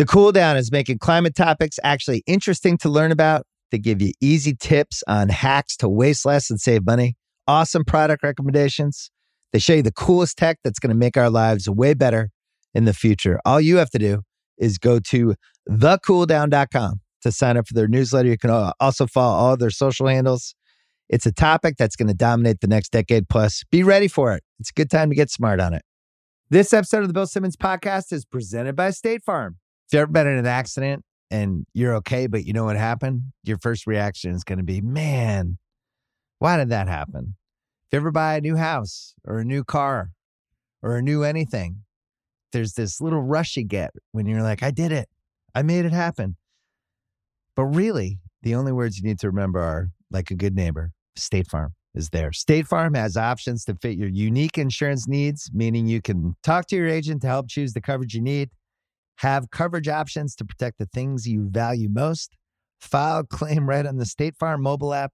The cool down is making climate topics actually interesting to learn about. They give you easy tips on hacks to waste less and save money, awesome product recommendations. They show you the coolest tech that's going to make our lives way better in the future. All you have to do is go to thecooldown.com to sign up for their newsletter. You can also follow all their social handles. It's a topic that's going to dominate the next decade plus. Be ready for it. It's a good time to get smart on it. This episode of the Bill Simmons podcast is presented by State Farm. If you've ever been in an accident and you're okay, but you know what happened, your first reaction is going to be, man, why did that happen? If you ever buy a new house or a new car or a new anything, there's this little rush you get when you're like, I did it. I made it happen. But really, the only words you need to remember are like a good neighbor, State Farm is there. State Farm has options to fit your unique insurance needs, meaning you can talk to your agent to help choose the coverage you need, have coverage options to protect the things you value most, file claim right on the State Farm mobile app,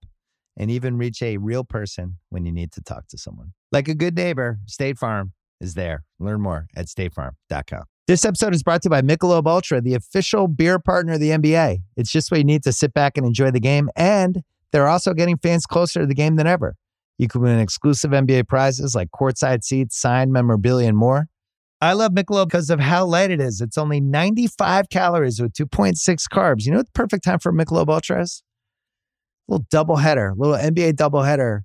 and even reach a real person when you need to talk to someone. Like a good neighbor, State Farm is there. Learn more at statefarm.com. This episode is brought to you by Michelob Ultra, the official beer partner of the NBA. It's just what you need to sit back and enjoy the game. And they're also getting fans closer to the game than ever. You can win exclusive NBA prizes like courtside seats, signed memorabilia, and more. I love Michelob because of how light it is. It's only 95 calories with 2.6 carbs. You know what the perfect time for Michelob Ultra is? A little double header, little NBA double header.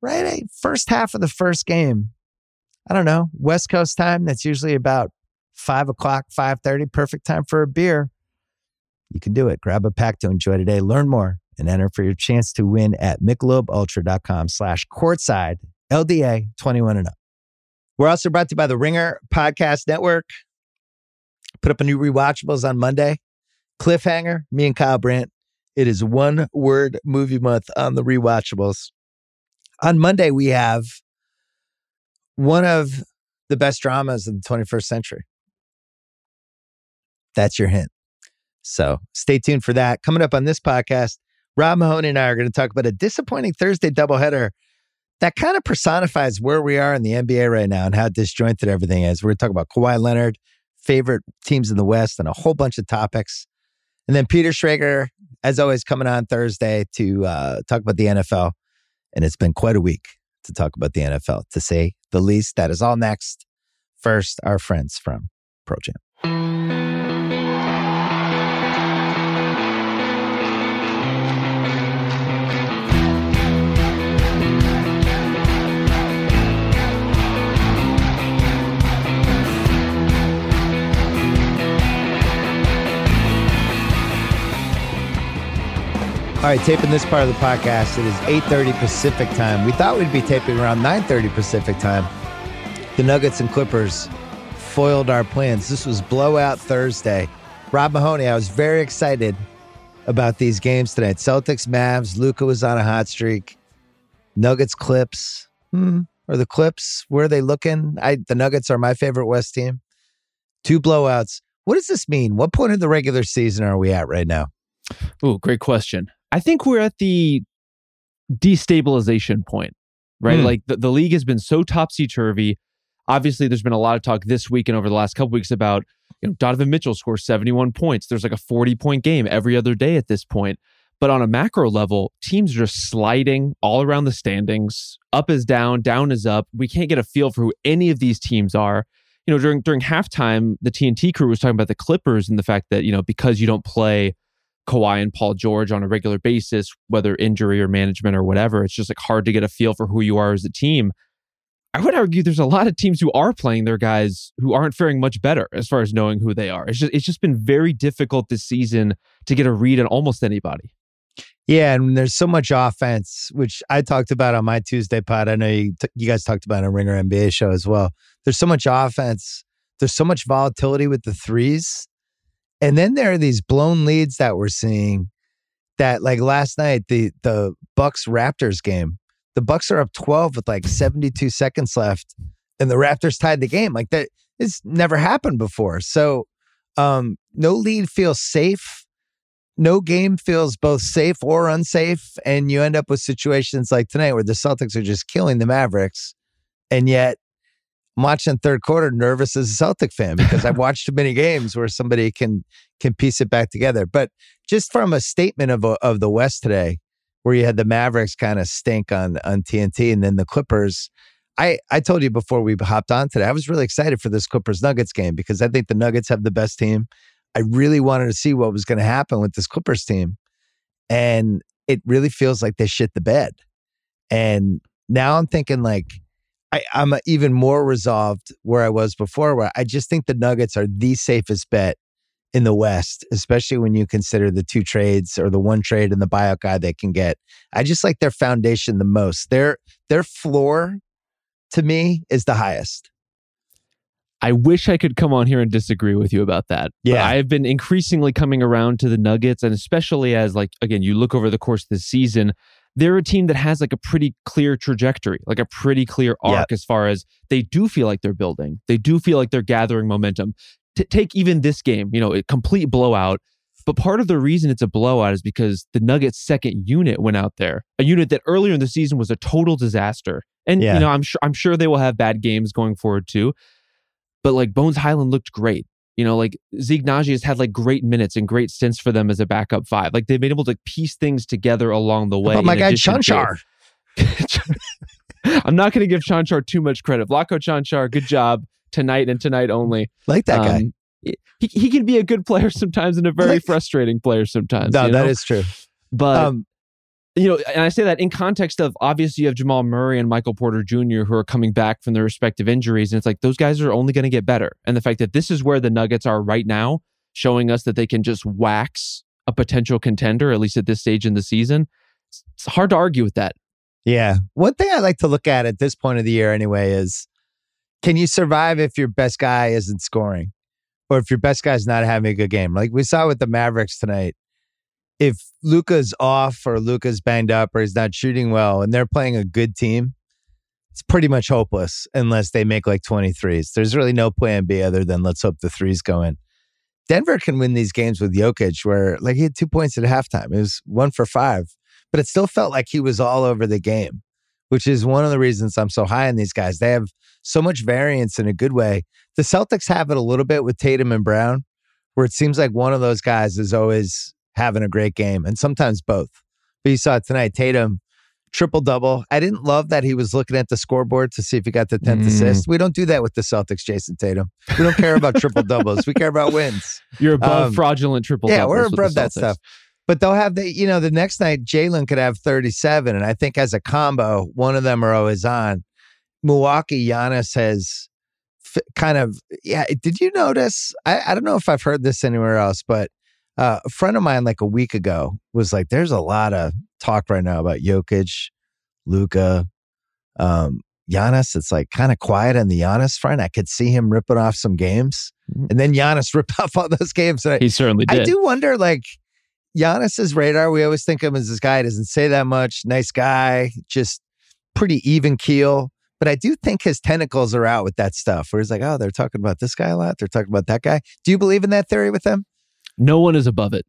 Right, first half of the first game. I don't know, West Coast time. That's usually about five o'clock, five thirty. Perfect time for a beer. You can do it. Grab a pack to enjoy today. Learn more and enter for your chance to win at michelobultra.com slash courtside LDA 21 and up. We're also brought to you by the Ringer Podcast Network. Put up a new rewatchables on Monday. Cliffhanger, me and Kyle Brandt. It is one word movie month on the rewatchables. On Monday, we have one of the best dramas of the 21st century. That's your hint. So stay tuned for that. Coming up on this podcast, Rob Mahoney and I are going to talk about a disappointing Thursday doubleheader that kind of personifies where we are in the NBA right now and how disjointed everything is. We're going to talk about Kawhi Leonard, favorite teams in the West, and a whole bunch of topics. And then Peter Schrager, as always, coming on Thursday to uh, talk about the NFL. And it's been quite a week to talk about the NFL, to say the least. That is all next. First, our friends from ProJam. All right, taping this part of the podcast. It is 8:30 Pacific time. We thought we'd be taping around 9:30 Pacific time. The Nuggets and Clippers foiled our plans. This was blowout Thursday. Rob Mahoney, I was very excited about these games tonight. Celtics, Mavs, Luka was on a hot streak. Nuggets, Clips. Hmm. Are the Clips where are they looking? I the Nuggets are my favorite West team. Two blowouts. What does this mean? What point in the regular season are we at right now? Oh, great question. I think we're at the destabilization point, right? Mm. Like the, the league has been so topsy turvy. Obviously, there's been a lot of talk this week and over the last couple weeks about you know Donovan Mitchell scores 71 points. There's like a 40 point game every other day at this point. But on a macro level, teams are just sliding all around the standings. Up is down, down is up. We can't get a feel for who any of these teams are. You know, during during halftime, the TNT crew was talking about the Clippers and the fact that you know because you don't play Kawhi and Paul George on a regular basis, whether injury or management or whatever. It's just like hard to get a feel for who you are as a team. I would argue there's a lot of teams who are playing their guys who aren't faring much better as far as knowing who they are. It's just it's just been very difficult this season to get a read on almost anybody. Yeah, and there's so much offense, which I talked about on my Tuesday pod. I know you, t- you guys talked about on Ringer NBA show as well. There's so much offense. There's so much volatility with the threes and then there are these blown leads that we're seeing that like last night, the the Bucks Raptors game. The Bucks are up 12 with like 72 seconds left and the Raptors tied the game. Like that it's never happened before. So um no lead feels safe. No game feels both safe or unsafe. And you end up with situations like tonight where the Celtics are just killing the Mavericks. And yet I'm watching third quarter nervous as a Celtic fan because I've watched too many games where somebody can can piece it back together. But just from a statement of of the West today, where you had the Mavericks kind of stink on on TNT and then the Clippers. I, I told you before we hopped on today, I was really excited for this Clippers Nuggets game because I think the Nuggets have the best team. I really wanted to see what was going to happen with this Clippers team. And it really feels like they shit the bed. And now I'm thinking like I, I'm even more resolved where I was before, where I just think the Nuggets are the safest bet in the West, especially when you consider the two trades or the one trade and the buyout guy they can get. I just like their foundation the most. Their their floor to me is the highest. I wish I could come on here and disagree with you about that. Yeah. I've been increasingly coming around to the Nuggets, and especially as, like, again, you look over the course of the season, they're a team that has like a pretty clear trajectory, like a pretty clear arc yep. as far as they do feel like they're building. They do feel like they're gathering momentum. To take even this game, you know, a complete blowout. But part of the reason it's a blowout is because the Nuggets' second unit went out there, a unit that earlier in the season was a total disaster. And yeah. you know, I'm sure I'm sure they will have bad games going forward too. But like Bones Hyland looked great. You know, like Zeke Nnaji has had like great minutes and great stints for them as a backup five. Like they've been able to piece things together along the way. Oh my God, Cancar. I'm not going to give Cancar too much credit. Vlatko Cancar, good job tonight and tonight only. Like that um, guy. He, he can be a good player sometimes and a very like, frustrating player sometimes. No, that know? is true. But um, you know, and I say that in context of obviously you have Jamal Murray and Michael Porter Jr. who are coming back from their respective injuries. And it's like those guys are only going to get better. And the fact that this is where the Nuggets are right now, showing us that they can just wax a potential contender, at least at this stage in the season, it's hard to argue with that. Yeah. One thing I like to look at at this point of the year anyway is can you survive if your best guy isn't scoring or if your best guy's not having a good game? Like we saw with the Mavericks tonight if Luka's off or Luka's banged up or he's not shooting well and they're playing a good team, it's pretty much hopeless unless they make like 23s. There's really no plan B other than let's hope the threes go in. Denver can win these games with Jokic where like he had two points at halftime. It was one for five, but it still felt like he was all over the game, which is one of the reasons I'm so high on these guys. They have so much variance in a good way. The Celtics have it a little bit with Tatum and Brown, where it seems like one of those guys is always having a great game, and sometimes both. But you saw it tonight. Tatum triple double. I didn't love that he was looking at the scoreboard to see if he got the 10th mm. assist. We don't do that with the Celtics, Jayson Tatum. We don't care about triple doubles. We care about wins. You're above um, fraudulent triple yeah, we're above that stuff. But they'll have the, you know, the next night, Jalen could have 37. And I think as a combo, one of them are always on. Milwaukee, Giannis has f- kind of, yeah. Did you notice? I, I don't know if I've heard this anywhere else, but uh, a friend of mine, like a week ago, was like, "There's a lot of talk right now about Jokic, Luka, um, Giannis. It's like kind of quiet on the Giannis front. I could see him ripping off some games, mm-hmm. and then Giannis ripped off all those games. And I, he certainly did. I do wonder, like Giannis's radar. We always think of him as this guy doesn't say that much. Nice guy, just pretty even keel. But I do think his tentacles are out with that stuff. Where he's like, oh, they're talking about this guy a lot. They're talking about that guy. Do you believe in that theory with him? No one is above it.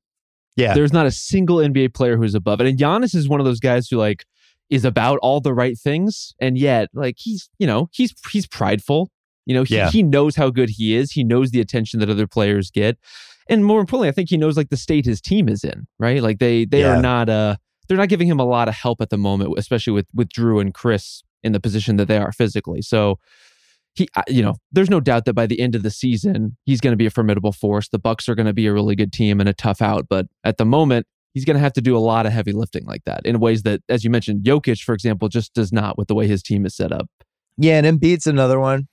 Yeah. There's not a single NBA player who's above it. And Giannis is one of those guys who like is about all the right things. And yet, like he's, you know, he's he's prideful. You know, he, yeah. he knows how good he is. He knows the attention that other players get. And more importantly, I think he knows like the state his team is in, right? Like they they yeah. are not uh they're not giving him a lot of help at the moment, especially with with Jrue and Khris in the position that they are physically. So he you know there's no doubt that by the end of the season he's going to be a formidable force. The bucks are going to be a really good team and a tough out but at the moment he's going to have to do a lot of heavy lifting like that in ways that as you mentioned Jokic for example just does not with the way his team is set up. Yeah and Embiid's another one.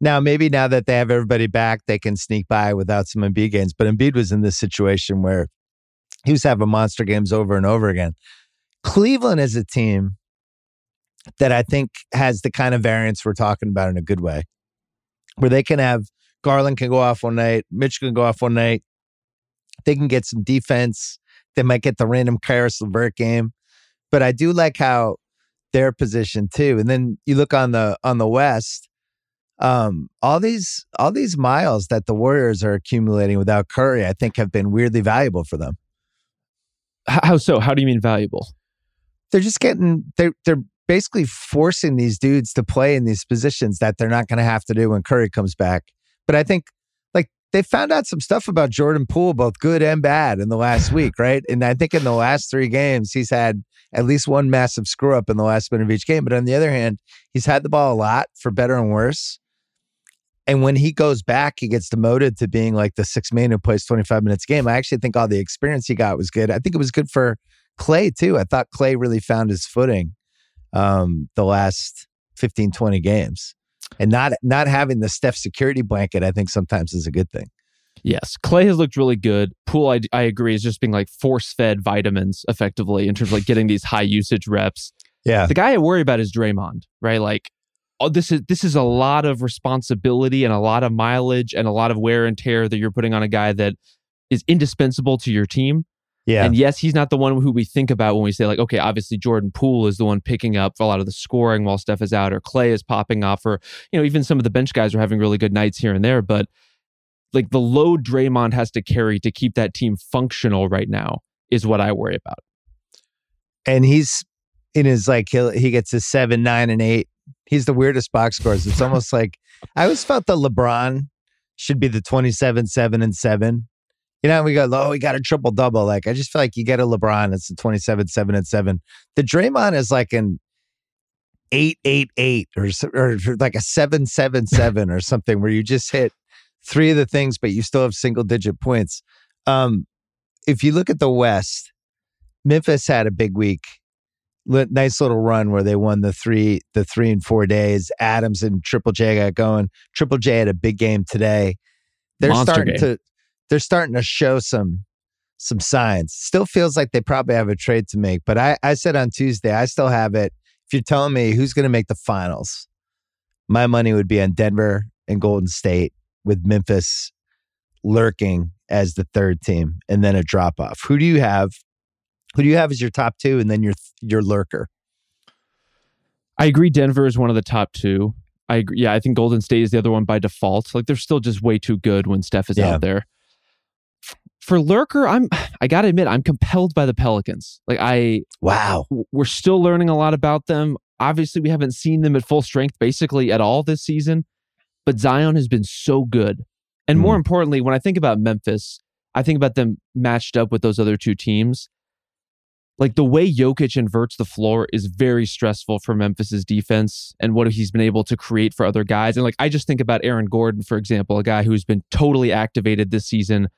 Now maybe now that they have everybody back they can sneak by without some Embiid games but Embiid was in this situation where he was having monster games over and over again. Cleveland is a team that I think has the kind of variance we're talking about in a good way, where they can have Garland can go off one night, Mitch can go off one night. They can get some defense. They might get the random Caris LeVert game, but I do like how their position too. And then you look on the on the West, um, all these all these miles that the Warriors are accumulating without Curry, I think, have been weirdly valuable for them. How so? How do you mean valuable? they're just getting they're they're basically forcing these dudes to play in these positions that they're not going to have to do when Curry comes back. But I think like they found out some stuff about Jordan Poole, both good and bad, in the last week, right? And I think in the last three games, he's had at least one massive screw up in the last minute of each game. But on the other hand, he's had the ball a lot for better and worse. And when he goes back, he gets demoted to being like the six man who plays 25 minutes a game. I actually think all the experience he got was good. I think it was good for Clay too. I thought Clay really found his footing um, the last 15, 20 games. And not not having the Steph security blanket, I think sometimes is a good thing. Yes, Clay has looked really good. Poole, I, I agree, is just being like force fed vitamins effectively in terms of like getting these high usage reps. Yeah, the guy I worry about is Draymond, right? Like, oh, this is this is a lot of responsibility and a lot of mileage and a lot of wear and tear that you're putting on a guy that is indispensable to your team. Yeah. And yes, he's not the one who we think about when we say, like, okay, obviously Jordan Poole is the one picking up a lot of the scoring while Steph is out, or Clay is popping off, or, you know, even some of the bench guys are having really good nights here and there. But like the load Draymond has to carry to keep that team functional right now is what I worry about. And he's in his like, he he gets his seven, nine, and eight. He's the weirdest box scores. It's almost like I always felt that LeBron should be the 27, seven, and seven you know, we go, oh, we got a triple double. Like, I just feel like you get a LeBron, it's a 27, 7 and 7. The Draymond is like an 888 or, or like a 777 or something where you just hit three of the things, but you still have single digit points. Um, if you look at the West, Memphis had a big week. Nice little run where they won the three, the three and four days. Adams and Triple J got going. Triple J had a big game today. They're Monster starting game. to they're starting to show some some signs. Still feels like they probably have a trade to make, but I, I said on Tuesday, I still have it. If you're telling me who's going to make the finals, my money would be on Denver and Golden State with Memphis lurking as the third team and then a drop off. Who do you have? Who do you have as your top two and then your your lurker? I agree Denver is one of the top two. I agree. Yeah, I think Golden State is the other one by default. Like they're still just way too good when Steph is Yeah. out there. For Lurker, I'm I gotta admit, I'm compelled by the Pelicans. Like I Wow. we're still learning a lot about them. Obviously, we haven't seen them at full strength basically at all this season, but Zion has been so good. And more mm. importantly, when I think about Memphis, I think about them matched up with those other two teams. Like the way Jokic inverts the floor is very stressful for Memphis's defense and what he's been able to create for other guys. And like I just think about Aaron Gordon, for example, a guy who's been totally activated this season,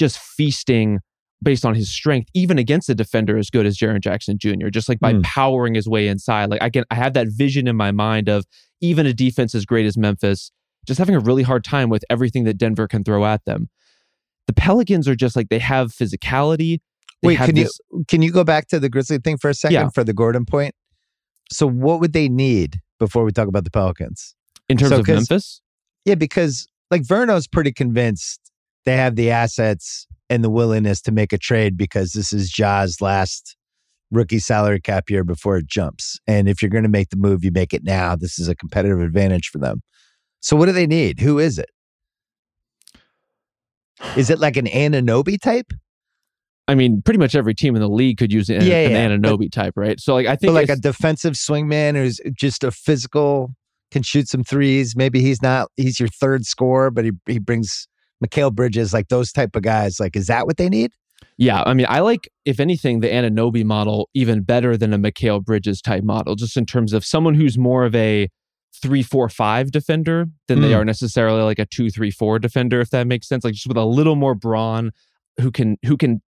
just feasting based on his strength, even against a defender as good as Jaren Jackson Jr., just like by Hmm. powering his way inside. Like I can I have that vision in my mind of even a defense as great as Memphis, just having a really hard time with everything that Denver can throw at them. The Pelicans are just like they have physicality. They Wait, have can this- you can you go back to the Grizzly thing for a second Yeah. for the Gordon point? So what would they need before we talk about the Pelicans? in terms So, of Memphis? Yeah, because like Verno's pretty convinced they have the assets and the willingness to make a trade because this is Ja's last rookie salary cap year before it jumps. And if you're going to make the move, you make it now. This is a competitive advantage for them. So what do they need? Who is it? Is it like an Anunoby type? I mean, pretty much every team in the league could use an, Yeah, an yeah, but- Anunoby type, right? So like I think like a defensive swingman who's just a physical, can shoot some threes. Maybe he's not, he's your third scorer, but he, he brings Mikal Bridges, like those type of guys. Like, is that what they need? Yeah, I mean, I like, if anything, the Anunoby model even better than a Mikal Bridges type model, just in terms of someone who's more of a three, four, five defender than they Mm. are necessarily like a two, three, four defender, if that makes sense. Like just with a little more brawn, who can who can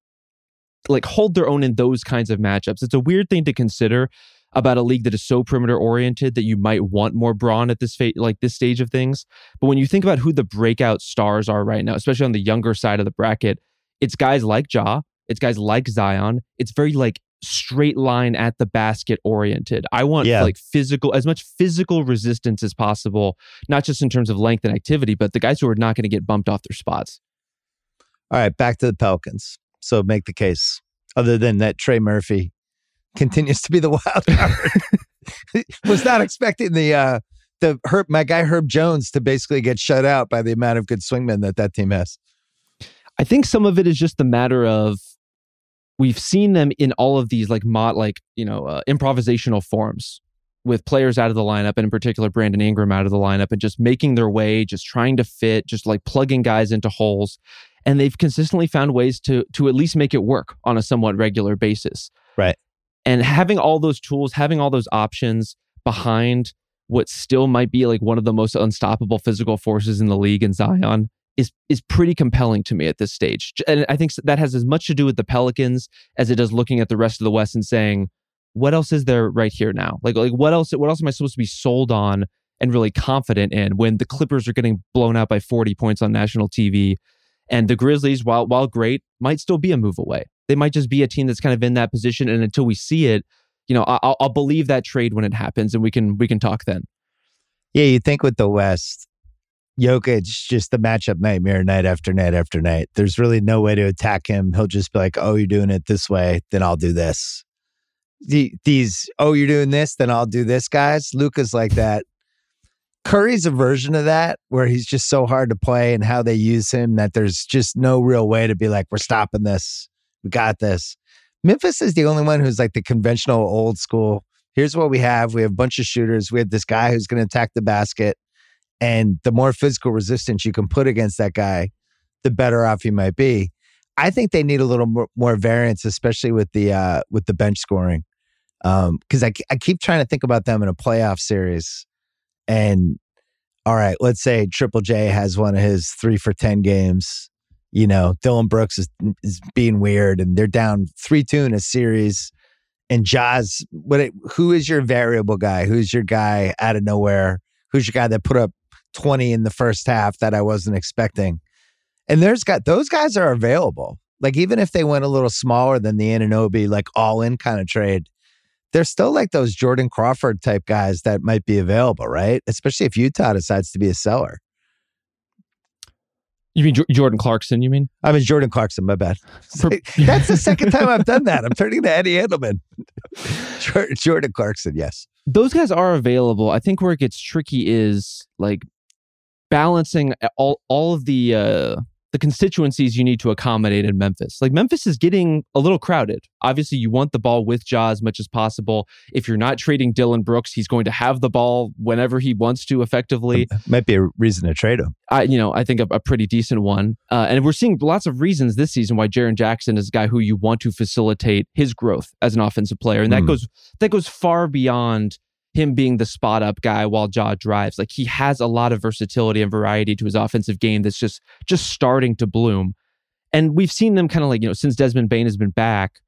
like hold their own in those kinds of matchups. It's a weird thing to consider about a league that is so perimeter oriented that you might want more brawn at this fa- like this stage of things. But when you think about who the breakout stars are right now, especially on the younger side of the bracket, it's guys like Ja, it's guys like Zion. It's very like straight line at the basket oriented. I want Yeah. like physical, as much physical resistance as possible, not just in terms of length and activity, but the guys who are not going to get bumped off their spots. All right, back to the Pelicans. So make the case. Other than that, Trey Murphy continues to be the wild card. Was not expecting the uh the Herb, my guy Herb Jones to basically get shut out by the amount of good swingmen that that team has. I think some of it is just the matter of we've seen them in all of these like mod like you know uh, improvisational forms with players out of the lineup, and in particular Brandon Ingram out of the lineup, and just making their way, just trying to fit, just like plugging guys into holes. And they've consistently found ways to to at least make it work on a somewhat regular basis. Right. And having all those tools, having all those options behind what still might be like one of the most unstoppable physical forces in the league in Zion is is pretty compelling to me at this stage. And I think that has as much to do with the Pelicans as it does looking at the rest of the West and saying, what else is there right here now? Like like what else what else am I supposed to be sold on and really confident in when the Clippers are getting blown out by 40 points on national TV and the Grizzlies while while great might still be a move away. They might just be a team that's kind of in that position and until we see it, you know, I'll, I'll believe that trade when it happens and we can we can talk then. Yeah, you think with the West, Jokic just the matchup nightmare night after night after night. There's really no way to attack him. He'll just be like, "Oh, you're doing it this way, then I'll do this." The, these, "Oh, you're doing this, then I'll do this," guys. Luka's like that. Curry's a version of that where he's just so hard to play and how they use him that there's just no real way to be like, "We're stopping this. We got this." Memphis is the only one who's like the conventional old school. Here's what we have. We have a bunch of shooters. We have this guy who's going to attack the basket and the more physical resistance you can put against that guy, the better off you might be. I think they need a little more, more variance, especially with the uh, with the bench scoring, because um, I I keep trying to think about them in a playoff series, and all right, let's say Triple J has one of his three for ten games. You know, Dillon Brooks is is being weird, and they're down three two in a series. And Ja's, what? It, who is your variable guy? Who's your guy out of nowhere? Who's your guy that put up 20 in the first half that I wasn't expecting. And there's got those guys are available. Like even if they went a little smaller than the Anunoby, like all in kind of trade, they're still like those Jordan Crawford type guys that might be available, right? Especially if Utah decides to be a seller. You mean J- Jordan Clarkson? You mean? I mean Jordan Clarkson. My bad. That's the second time I've done that. I'm turning to Eddie Edelman. Jordan Clarkson. Yes, those guys are available. I think where it gets tricky is like balancing all all of the uh, the constituencies you need to accommodate in Memphis. Like Memphis is getting a little crowded. Obviously, you want the ball with Ja as much as possible. If you're not trading Dillon Brooks, he's going to have the ball whenever he wants to. Effectively, might be a reason to trade him. I, you know, I think a, a pretty decent one. Uh, and we're seeing lots of reasons this season why Jaren Jackson is a guy who you want to facilitate his growth as an offensive player, and that mm. goes that goes far beyond him being the spot up guy while Ja drives. Like he has a lot of versatility and variety to his offensive game that's just just starting to bloom. And we've seen them kind of like, you know, since Desmond Bane has been back,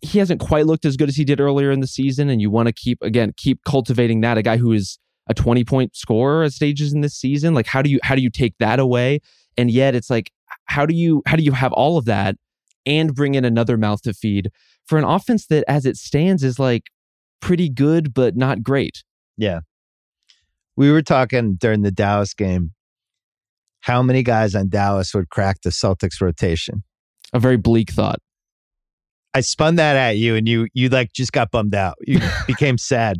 he hasn't quite looked as good as he did earlier in the season. And you want to keep again, keep cultivating that. A guy who is a 20 point scorer at stages in this season. Like how do you how do you take that away? And yet it's like, how do you how do you have all of that and bring in another mouth to feed for an offense that as it stands is like pretty good, but not great. Yeah. We were talking during the Dallas game how many guys on Dallas would crack the Celtics rotation. A very bleak thought. I spun that at you and you you like just got bummed out. You became sad.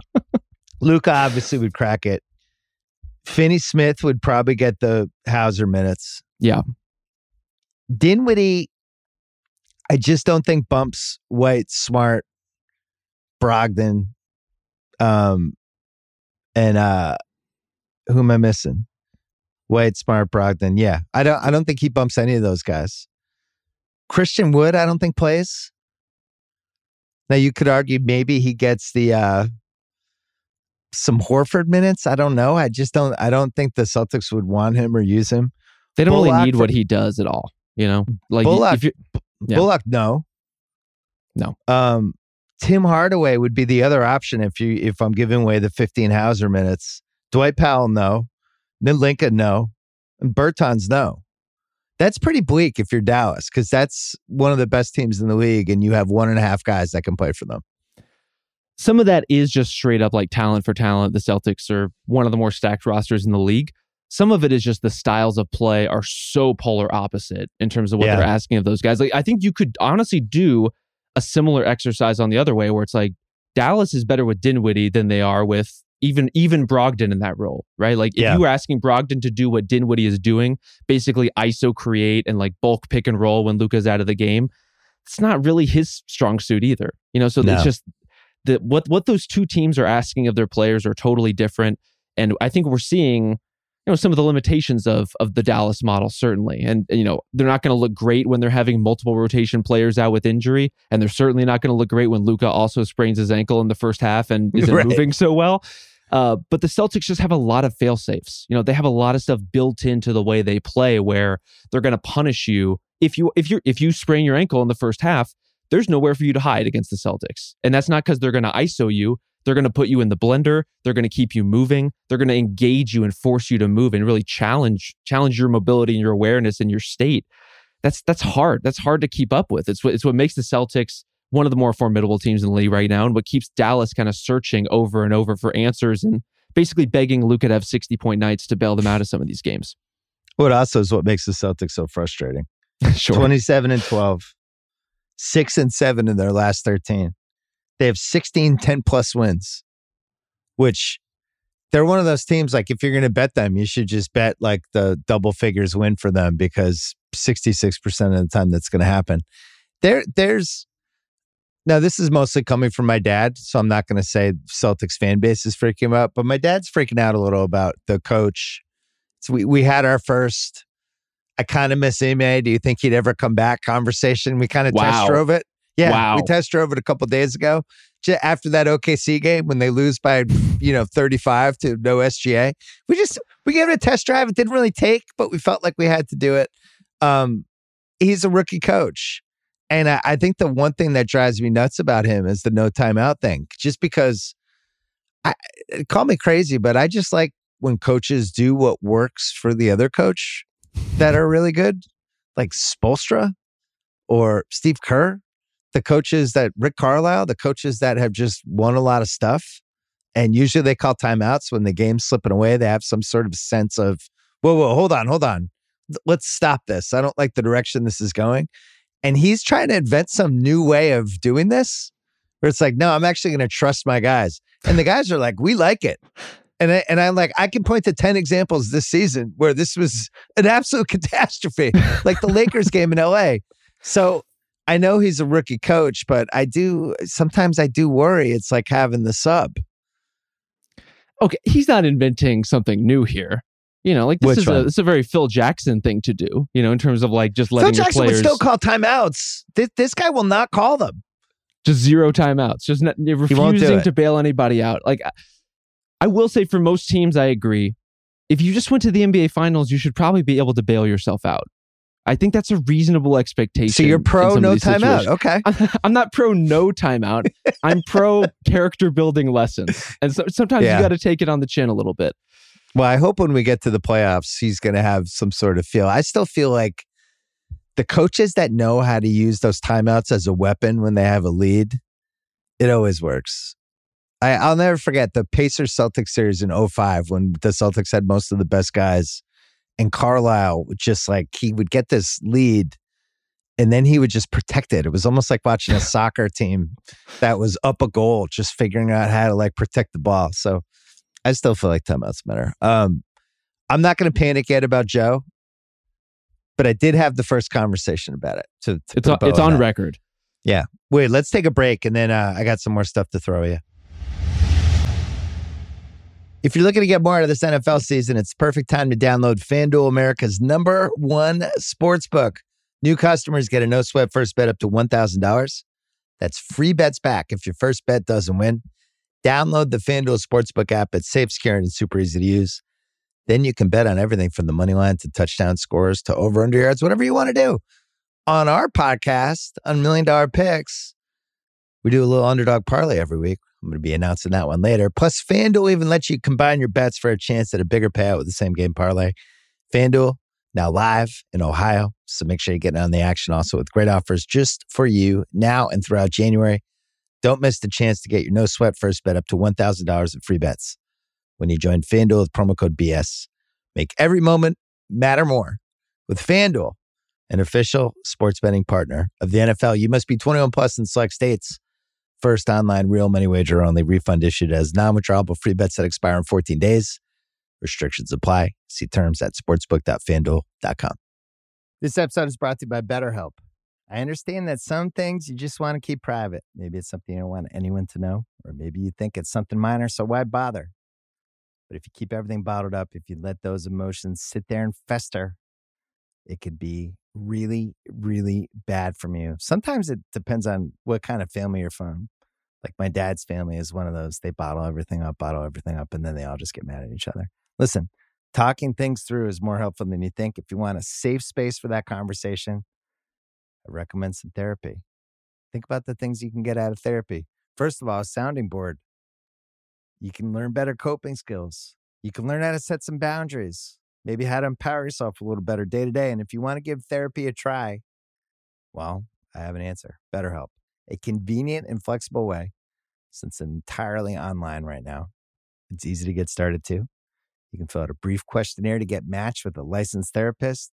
Luka obviously would crack it. Finney Smith would probably get the Hauser minutes. Yeah. Dinwiddie, I just don't think bumps White, Smart, Brogdon, um, and uh, who am I missing? White, Smart, Brogdon. Yeah, I don't. I don't think he bumps any of those guys. Christian Wood, I don't think plays. Now you could argue maybe he gets the uh, some Horford minutes. I don't know. I just don't. I don't think the Celtics would want him or use him. They don't Bullock really need what he does at all. You know, like Bullock. Yeah. Bullock, no, no. Um, Tim Hardaway would be the other option if you if I'm giving away the 15 Hauser minutes. Dwight Powell, no. Lincoln, no. And Bertans, no. That's pretty bleak if you're Dallas, because that's one of the best teams in the league, and you have one and a half guys that can play for them. Some of that is just straight up like talent for talent. The Celtics are one of the more stacked rosters in the league. Some of it is just the styles of play are so polar opposite in terms of what yeah. they're asking of those guys. Like I think you could honestly do a similar exercise on the other way where it's like Dallas is better with Dinwiddie than they are with even even Brogdon in that role, right? Like if yeah. you were asking Brogdon to do what Dinwiddie is doing, basically ISO create and like bulk pick and roll when Luka's out of the game, it's not really his strong suit either. You know, so no. it's just the what what those two teams are asking of their players are totally different. And I think we're seeing you know some of the limitations of of the Dallas model certainly. And you know they're not going to look great when they're having multiple rotation players out with injury and they're certainly not going to look great when Luka also sprains his ankle in the first half and isn't right. moving so well. Uh, but the Celtics just have a lot of fail safes you know they have a lot of stuff built into the way they play where they're going to punish you if you if you if you sprain your ankle in the first half there's nowhere for you to hide against the Celtics. And that's not because they're going to ISO you they're going to put you in the blender. They're going to keep you moving. They're going to engage you and force you to move and really challenge challenge your mobility and your awareness and your state. That's that's hard. That's hard to keep up with. It's what it's what makes the Celtics one of the more formidable teams in the league right now, and what keeps Dallas kind of searching over and over for answers and basically begging Luka to have sixty point nights to bail them out of some of these games. What also is what makes the Celtics so frustrating. sure. Twenty seven and twelve, six and seven in their last thirteen. They have 16 10 plus wins, which they're one of those teams like if you're going to bet them, you should just bet like the double figures win for them because 66% of the time that's going to happen. There there's now this is mostly coming from my dad, so I'm not going to say Celtics fan base is freaking out, but my dad's freaking out a little about the coach. So we we had our first I kind of miss Ime. Do you think he'd ever come back? Conversation. We kind of wow. test drove it. Yeah, wow. we test drove it a couple days ago. After that OKC game, when they lose by you know 35 to no SGA, we just we gave it a test drive. It didn't really take, but we felt like we had to do it. Um, he's a rookie coach, and I, I think the one thing that drives me nuts about him is the no timeout thing. Just because, I call me crazy, but I just like when coaches do what works for the other coach that are really good, like Spoelstra or Steve Kerr the coaches that Rick Carlisle, the coaches that have just won a lot of stuff, and usually they call timeouts when the game's slipping away. They have some sort of sense of, whoa, whoa, hold on, hold on. Let's stop this. I don't like the direction this is going. And he's trying to invent some new way of doing this where it's like, no, I'm actually going to trust my guys. And the guys are like, we like it. And, I, and I'm like, I can point to 10 examples this season where this was an absolute catastrophe, like the Lakers game in LA. So I know he's a rookie coach, but I do sometimes I do worry it's like having the sub. Okay, he's not inventing something new here. You know, like this Which is a, this is a very Phil Jackson thing to do. You know, in terms of like just letting Phil Jackson players... would still call timeouts. This, this guy will not call them. Just zero timeouts. Just not, refusing to bail anybody out. Like, I will say, for most teams, I agree. If you just went to the NBA Finals, you should probably be able to bail yourself out. I think that's a reasonable expectation. So you're pro no timeout. Okay. I'm not pro no timeout. I'm pro character building lessons. And so sometimes yeah. you got to take it on the chin a little bit. Well, I hope when we get to the playoffs, he's going to have some sort of feel. I still feel like the coaches that know how to use those timeouts as a weapon when they have a lead, it always works. I, will never forget the Pacers Celtics series in 05 when the Celtics had most of the best guys and Carlisle would just like he would get this lead and then he would just protect it. It was almost like watching a soccer team that was up a goal, just figuring out how to like protect the ball. So I still feel like timeouts matter. Um, I'm not going to panic yet about Joe, but I did have the first conversation about it. To, to it's on, it's on record. Yeah. Wait, let's take a break and then uh, I got some more stuff to throw you. If you're looking to get more out of this NFL season, it's perfect time to download FanDuel, America's number one sports book. New customers get a no sweat first bet up to $1,000. That's free bets back if your first bet doesn't win. Download the FanDuel Sportsbook app. It's safe, secure, and super easy to use. Then you can bet on everything from the money line to touchdown scores to over under yards, whatever you want to do. On our podcast, on Million Dollar Picks, we do a little underdog parlay every week. I'm going to be announcing that one later. Plus, FanDuel even lets you combine your bets for a chance at a bigger payout with the same game parlay. FanDuel, now live in Ohio. So make sure you get on the action also with great offers just for you now and throughout January. Don't miss the chance to get your no sweat first bet up to $1,000 in free bets when you join FanDuel with promo code BS. Make every moment matter more with FanDuel, an official sports betting partner of the NFL. You must be 21 plus in select states. First online real money wager only refund issued as non withdrawable free bets that expire in 14 days. Restrictions apply. See terms at sportsbook.fanduel.com. This episode is brought to you by BetterHelp. I understand that some things you just want to keep private. Maybe it's something you don't want anyone to know, or maybe you think it's something minor, so why bother? But if you keep everything bottled up, if you let those emotions sit there and fester, it could be really, really bad from you. Sometimes it depends on what kind of family you're from. Like my dad's family is one of those. They bottle everything up, bottle everything up, and then they all just get mad at each other. Listen, talking things through is more helpful than you think. If you want a safe space for that conversation, I recommend some therapy. Think about the things you can get out of therapy. First of all, a sounding board. You can learn better coping skills. You can learn how to set some boundaries, maybe how to empower yourself a little better day to day. And if you want to give therapy a try, well, I have an answer BetterHelp, a convenient and flexible way since entirely online right now. It's easy to get started too. You can fill out a brief questionnaire to get matched with a licensed therapist,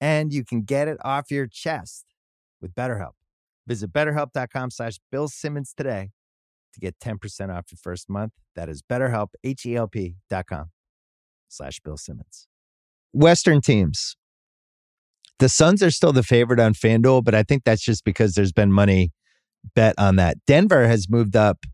and you can get it off your chest with BetterHelp. Visit betterhelp.com slash Bill Simmons today to get 10% off your first month. That is betterhelp, H-E-L-P dot com slash Bill Simmons. Western teams. The Suns are still the favorite on FanDuel, but I think that's just because there's been money bet on that. Denver has moved up.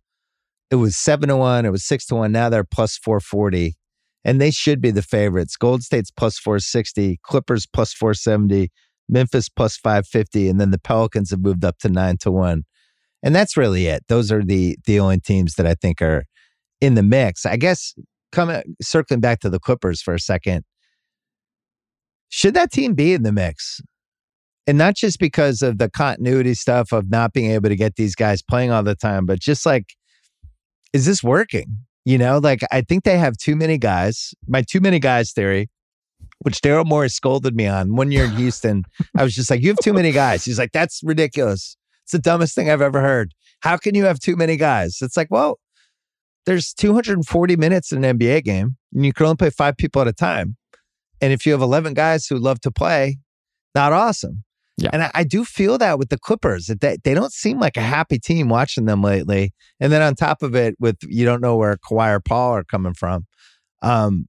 It was seven to one. It was six to one. Now they're plus 440 and they should be the favorites. Gold State's plus 460, Clippers plus 470, Memphis plus 550, and then the Pelicans have moved up to 9 to 1. And that's really it. Those are the the only teams that I think are in the mix. I guess coming circling back to the Clippers for a second. Should that team be in the mix? And not just because of the continuity stuff of not being able to get these guys playing all the time, but just like, is this working? You know, like I think they have too many guys. My too many guys theory, which Daryl Morey scolded me on one year in Houston. I was just like, you have too many guys. He's like, that's ridiculous. It's the dumbest thing I've ever heard. How can you have too many guys? It's like, well, there's 240 minutes in an NBA game, and you can only play five people at a time. And if you have 11 guys who love to play, not awesome. Yeah. And I, I, do feel that with the Clippers, that they, they don't seem like a happy team watching them lately. And then on top of it, with you don't know where Kawhi or Paul are coming from. Um,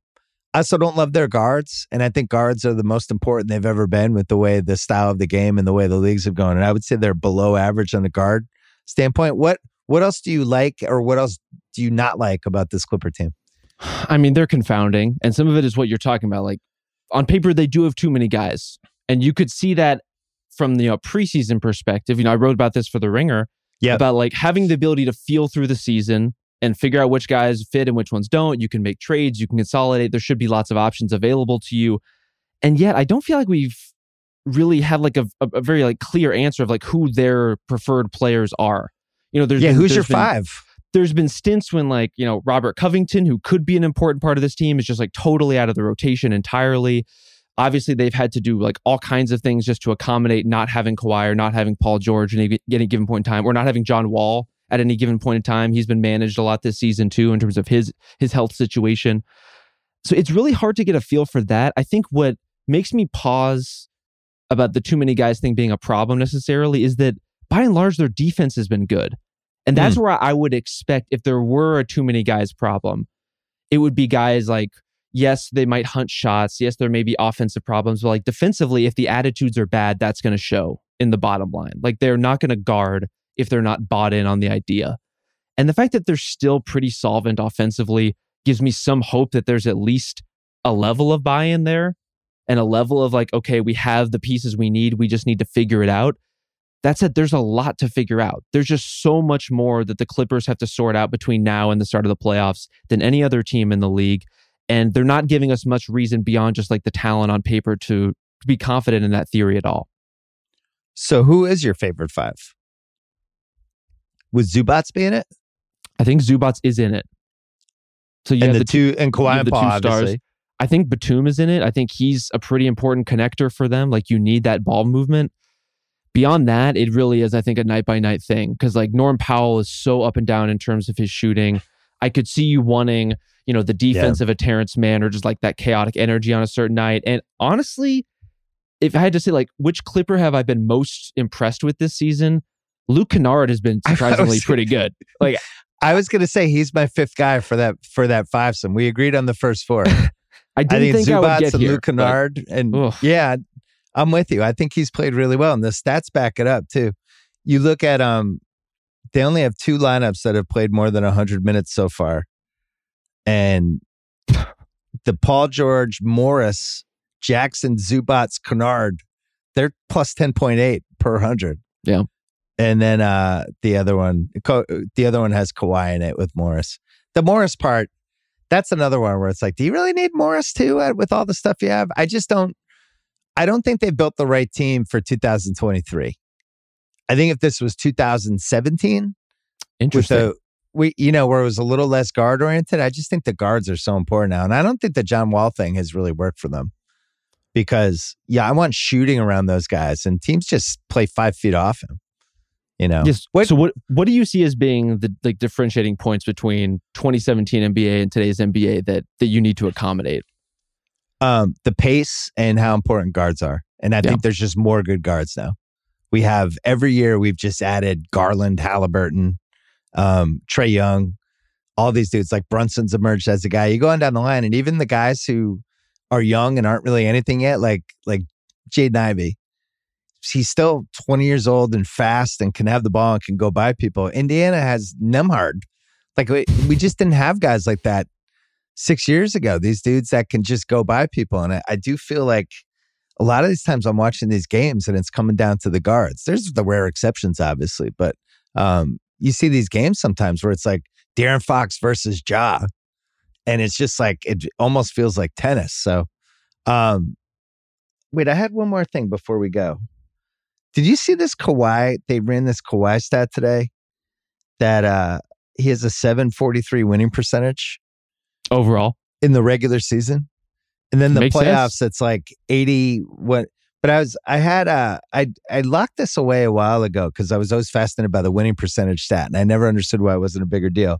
I also don't love their guards. And I think guards are the most important they've ever been with the way the style of the game and the way the leagues have gone. And I would say they're below average on the guard standpoint. What what else do you like or what else do you not like about this Clipper team? I mean, they're confounding. And some of it is what you're talking about. Like on paper, they do have too many guys. And you could see that from the you know, preseason perspective, you know, I wrote about this for the Ringer. Yeah. About like having the ability to feel through the season and figure out which guys fit and which ones don't. You can make trades, you can consolidate. There should be lots of options available to you. And yet, I don't feel like we've really had like a, a, a very like clear answer of like who their preferred players are. You know, there's yeah, been, who's there's your been, five? There's been stints when like you know Robert Covington, who could be an important part of this team, is just like totally out of the rotation entirely. Obviously, they've had to do like all kinds of things just to accommodate not having Kawhi or not having Paul George at any given point in time, or not having John Wall at any given point in time. He's been managed a lot this season too in terms of his his health situation. So it's really hard to get a feel for that. I think what makes me pause about the too many guys thing being a problem necessarily is that by and large their defense has been good. And that's mm. where I would expect if there were a too many guys problem, it would be guys like yes, they might hunt shots. Yes, there may be offensive problems, but like defensively, if the attitudes are bad, that's going to show in the bottom line. Like they're not going to guard if they're not bought in on the idea. And the fact that they're still pretty solvent offensively gives me some hope that there's at least a level of buy in there and a level of like, okay, we have the pieces we need. We just need to figure it out. That said, there's a lot to figure out. There's just so much more that the Clippers have to sort out between now and the start of the playoffs than any other team in the league and they're not giving us much reason beyond just like the talent on paper to, to be confident in that theory at all. So, who is your favorite five? Would Zubac be in it? I think Zubac is in it. So you and have the, two and Kawhi and the Paul, two stars. Obviously. I think Batum is in it. I think he's a pretty important connector for them. Like you need that ball movement. Beyond that, it really is, I think, a night by night thing because like Norm Powell is so up and down in terms of his shooting. I could see you wanting you know, the defense yeah. of a Terance Mann or just like that chaotic energy on a certain night. And honestly, if I had to say like which Clipper have I been most impressed with this season, Luke Kennard has been surprisingly was, pretty good. Like I was gonna say he's my fifth guy for that for that fivesome. We agreed on the first four. I didn't I think, think I would get and here, Luke Kennard, but, and ugh. yeah, I'm with you. I think he's played really well, and the stats back it up too. You look at um, they only have two lineups that have played more than 100 minutes so far, and the Paul George, Morris, Jackson, Zubac, Kennard, they're plus 10.8 per hundred. Yeah. And then uh, the other one, the other one has Kawhi in it with Morris. The Morris part, that's another one where it's like, do you really need Morris too uh, with all the stuff you have? I just don't. I don't think they built the right team for 2023. I think if this was 2017, interesting. The, we, you know, where it was a little less guard oriented. I just think the guards are so important now, and I don't think the John Wall thing has really worked for them because, yeah, I want shooting around those guys, and teams just play five feet off him. You know, yes. What, so what what do you see as being the like differentiating points between 2017 NBA and today's NBA that that you need to accommodate? Um, the pace and how important guards are, and I yeah. think there's just more good guards now. We have every year we've just added Garland, Halliburton, um, Trae Young, all these dudes like Brunson's emerged as a guy. You go on down the line, and even the guys who are young and aren't really anything yet, like like Jaden Ivey, he's still 20 years old and fast and can have the ball and can go by people. Indiana has Nembhard. Like we, we just didn't have guys like that six years ago. These dudes that can just go by people. And I, I do feel like a lot of these times I'm watching these games and it's coming down to the guards. There's the rare exceptions, obviously, but um, you see these games sometimes where it's like De'Aaron Fox versus Ja. And it's just like it almost feels like tennis. So um wait, I had one more thing before we go. Did you see this Kawhi? They ran this Kawhi stat today that uh he has a 743 winning percentage overall in the regular season. And then the Makes playoffs, sense. it's like 80 what but I was I had uh I I locked this away a while ago because I was always fascinated by the winning percentage stat and I never understood why it wasn't a bigger deal.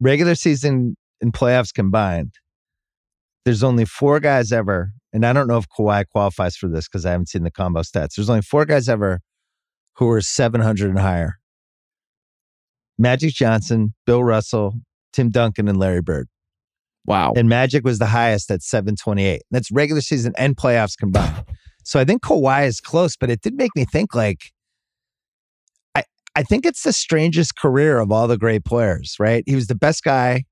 Regular season and playoffs combined, there's only four guys ever and I don't know if Kawhi qualifies for this because I haven't seen the combo stats. There's only four guys ever who are 700 and higher Magic Johnson, Bill Russell, Tim Duncan, and Larry Bird. Wow. And Magic was the highest at 728. That's regular season and playoffs combined. so I think Kawhi is close, but it did make me think like, I, I think it's the strangest career of all the great players, right? He was the best guy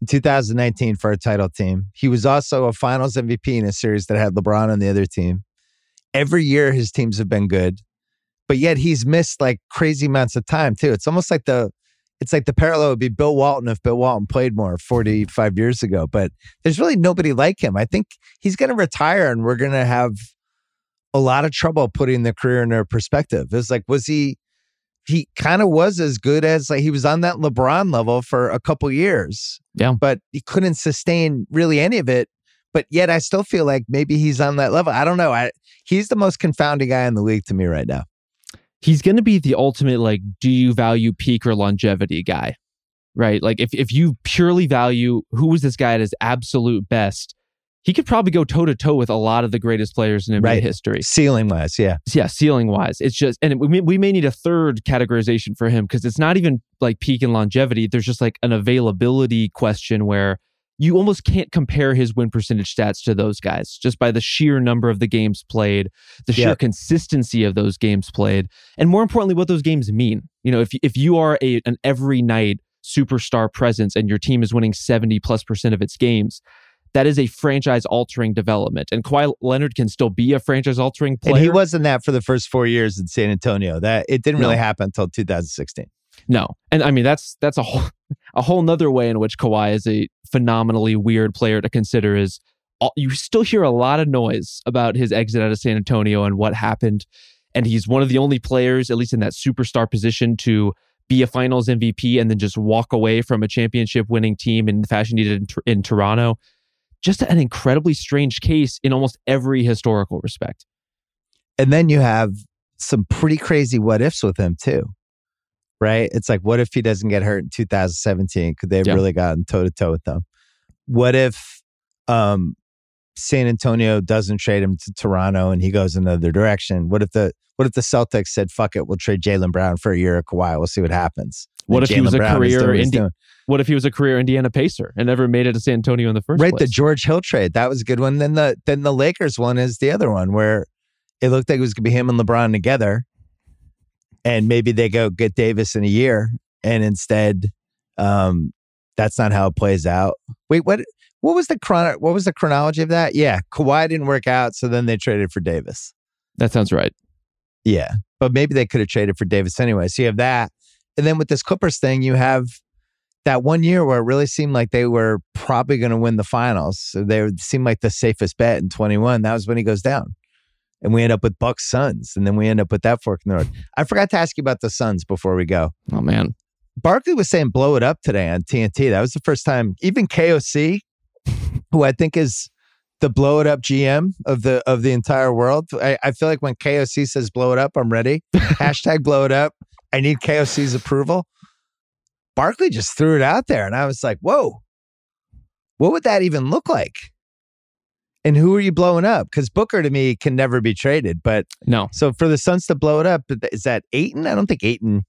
in 2019 for a title team. He was also a finals MVP in a series that had LeBron on the other team. Every year his teams have been good, but yet he's missed like crazy amounts of time too. It's almost like the it's like the parallel would be Bill Walton if Bill Walton played more 45 years ago, but there's really nobody like him. I think he's going to retire and we're going to have a lot of trouble putting the career in their perspective. It's like, was he he kind of was as good as like he was on that LeBron level for a couple years. Yeah. But he couldn't sustain really any of it. But yet I still feel like maybe he's on that level. I don't know. I he's the most confounding guy in the league to me right now. He's going to be the ultimate like do you value peak or longevity guy. Right? Like if if you purely value who was this guy at his absolute best, he could probably go toe to toe with a lot of the greatest players in NBA right. history. Ceiling wise, yeah. Yeah, ceiling wise. It's just, and we may, we may need a third categorization for him because it's not even like peak and longevity. There's just like an availability question where you almost can't compare his win percentage stats to those guys just by the sheer number of the games played, the sheer consistency of those games played, and more importantly, what those games mean. You know, if, if you are a, an every night superstar presence and your team is winning 70 plus percent of its games, that is a franchise altering development. And Kawhi Leonard can still be a franchise altering player. And he wasn't that for the first four years in San Antonio. That it didn't really happen until 2016. No. And I mean that's that's a whole a whole nother way in which Kawhi is a phenomenally weird player to consider is all, you still hear a lot of noise about his exit out of San Antonio and what happened. And he's one of the only players, at least in that superstar position, to be a finals MVP and then just walk away from a championship winning team in the fashion he did in, in Toronto just an incredibly strange case in almost every historical respect. And then you have some pretty crazy what ifs with him too. Right? It's like, what if he doesn't get hurt in 2017? Could they have yeah. really gotten toe to toe with them? What if um, San Antonio doesn't trade him to Toronto and he goes another direction? What if the what if the Celtics said, "Fuck it, we'll trade Jaylen Brown for a year of Kawhi. We'll see what happens." What if he was a Brown career Indi- What if he was a career Indiana Pacer and never made it to San Antonio in the first right, place? Right, the George Hill trade that was a good one. Then the then the Lakers one is the other one where it looked like it was going to be him and LeBron together. And maybe they go get Davis in a year. And instead, um, that's not how it plays out. Wait, what? What was the chron- What was the chronology of that? Yeah, Kawhi didn't work out, so then they traded for Davis. That sounds right. Yeah, but maybe they could have traded for Davis anyway. So you have that, and then with this Clippers thing, you have that one year where it really seemed like they were probably going to win the finals. So they seemed like the safest bet in 21. That was when he goes down. And we end up with Bucks Suns. And then we end up with that fork in the road. I forgot to ask you about the Suns before we go. Oh, man. Barkley was saying blow it up today on TNT. That was the first time, even KOC, who I think is the blow it up GM of the of the entire world. I, I feel like when KOC says blow it up, I'm ready. Hashtag blow it up. I need KOC's approval. Barkley just threw it out there, and I was like, "Whoa, what would that even look like?" And who are you blowing up? Because Booker to me can never be traded. But no, so for the Suns to blow it up, is that Ayton? I don't think Ayton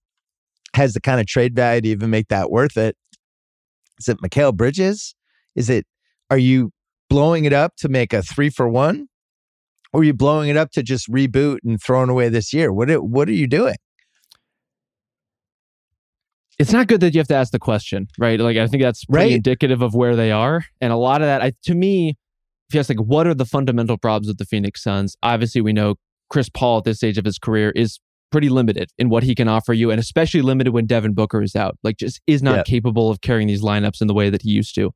has the kind of trade value to even make that worth it. Is it Mikal Bridges? Is it? Are you blowing it up to make a three for one, or are you blowing it up to just reboot and throwing away this year? What What are you doing? it's not good that you have to ask the question, right? Like I think that's pretty right. indicative of where they are, and a lot of that, I, to me, if you ask like what are the fundamental problems with the Phoenix Suns, obviously we know Chris Paul at this stage of his career is pretty limited in what he can offer you, and especially limited when Devin Booker is out. Like just is not capable of carrying these lineups in the way that he used to.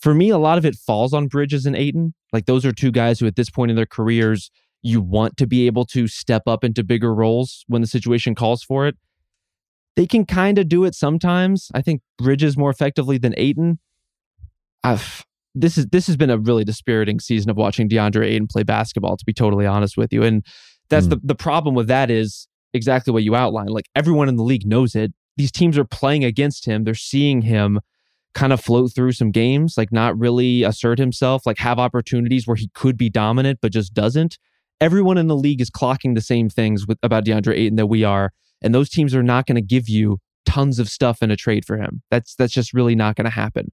For me, a lot of it falls on Bridges and Ayton. Like those are two guys who, at this point in their careers, you want to be able to step up into bigger roles when the situation calls for it. They can kind of do it sometimes. I think Bridges more effectively than Ayton. I've, this is this has been a really dispiriting season of watching DeAndre Ayton play basketball. To be totally honest with you, and that's mm. the the problem with that is exactly what you outlined. Like everyone in the league knows it. These teams are playing against him. They're seeing him kind of float through some games, like not really assert himself, like have opportunities where he could be dominant but just doesn't. Everyone in the league is clocking the same things with about DeAndre Ayton that we are. And those teams are not going to give you tons of stuff in a trade for him. That's that's just really not going to happen.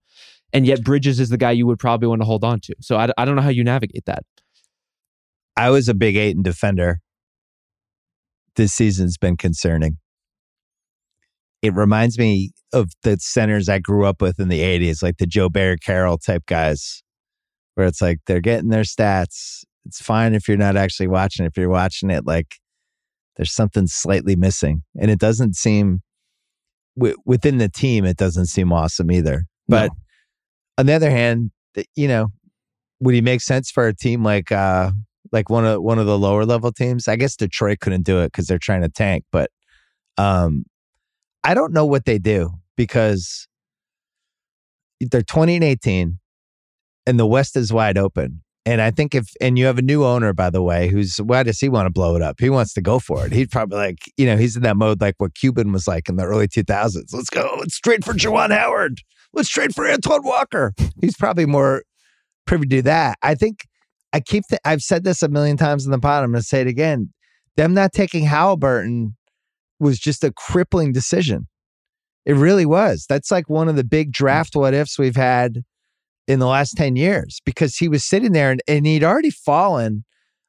And yet Bridges is the guy you would probably want to hold on to. So I, I don't know how you navigate that. I was a big Ayton defender. This season's been concerning. It reminds me of the centers I grew up with in the 80s, like the Joe Barry Carroll type guys, where it's like they're getting their stats. It's fine if you're not actually watching. If you're watching it, like there's something slightly missing. And it doesn't seem w- within the team, it doesn't seem awesome either. But no. on the other hand, you know, would he make sense for a team like uh like one of one of the lower level teams? I guess Detroit couldn't do it because they're trying to tank, but um I don't know what they do because they're 20 and 18 and the West is wide open. And I think if, and you have a new owner, by the way, who's, why does he want to blow it up? He wants to go for it. He's probably like, you know, he's in that mode like what Cuban was like in the early 2000s. Let's go. Let's trade for Juwan Howard. Let's trade for Antoine Walker. He's probably more privy to that. I think I keep, th- I've said this a million times in the pod. I'm to say it again. Them not taking Halliburton was just a crippling decision. It really was. That's like one of the big draft what ifs we've had in the last 10 years because he was sitting there and, and he'd already fallen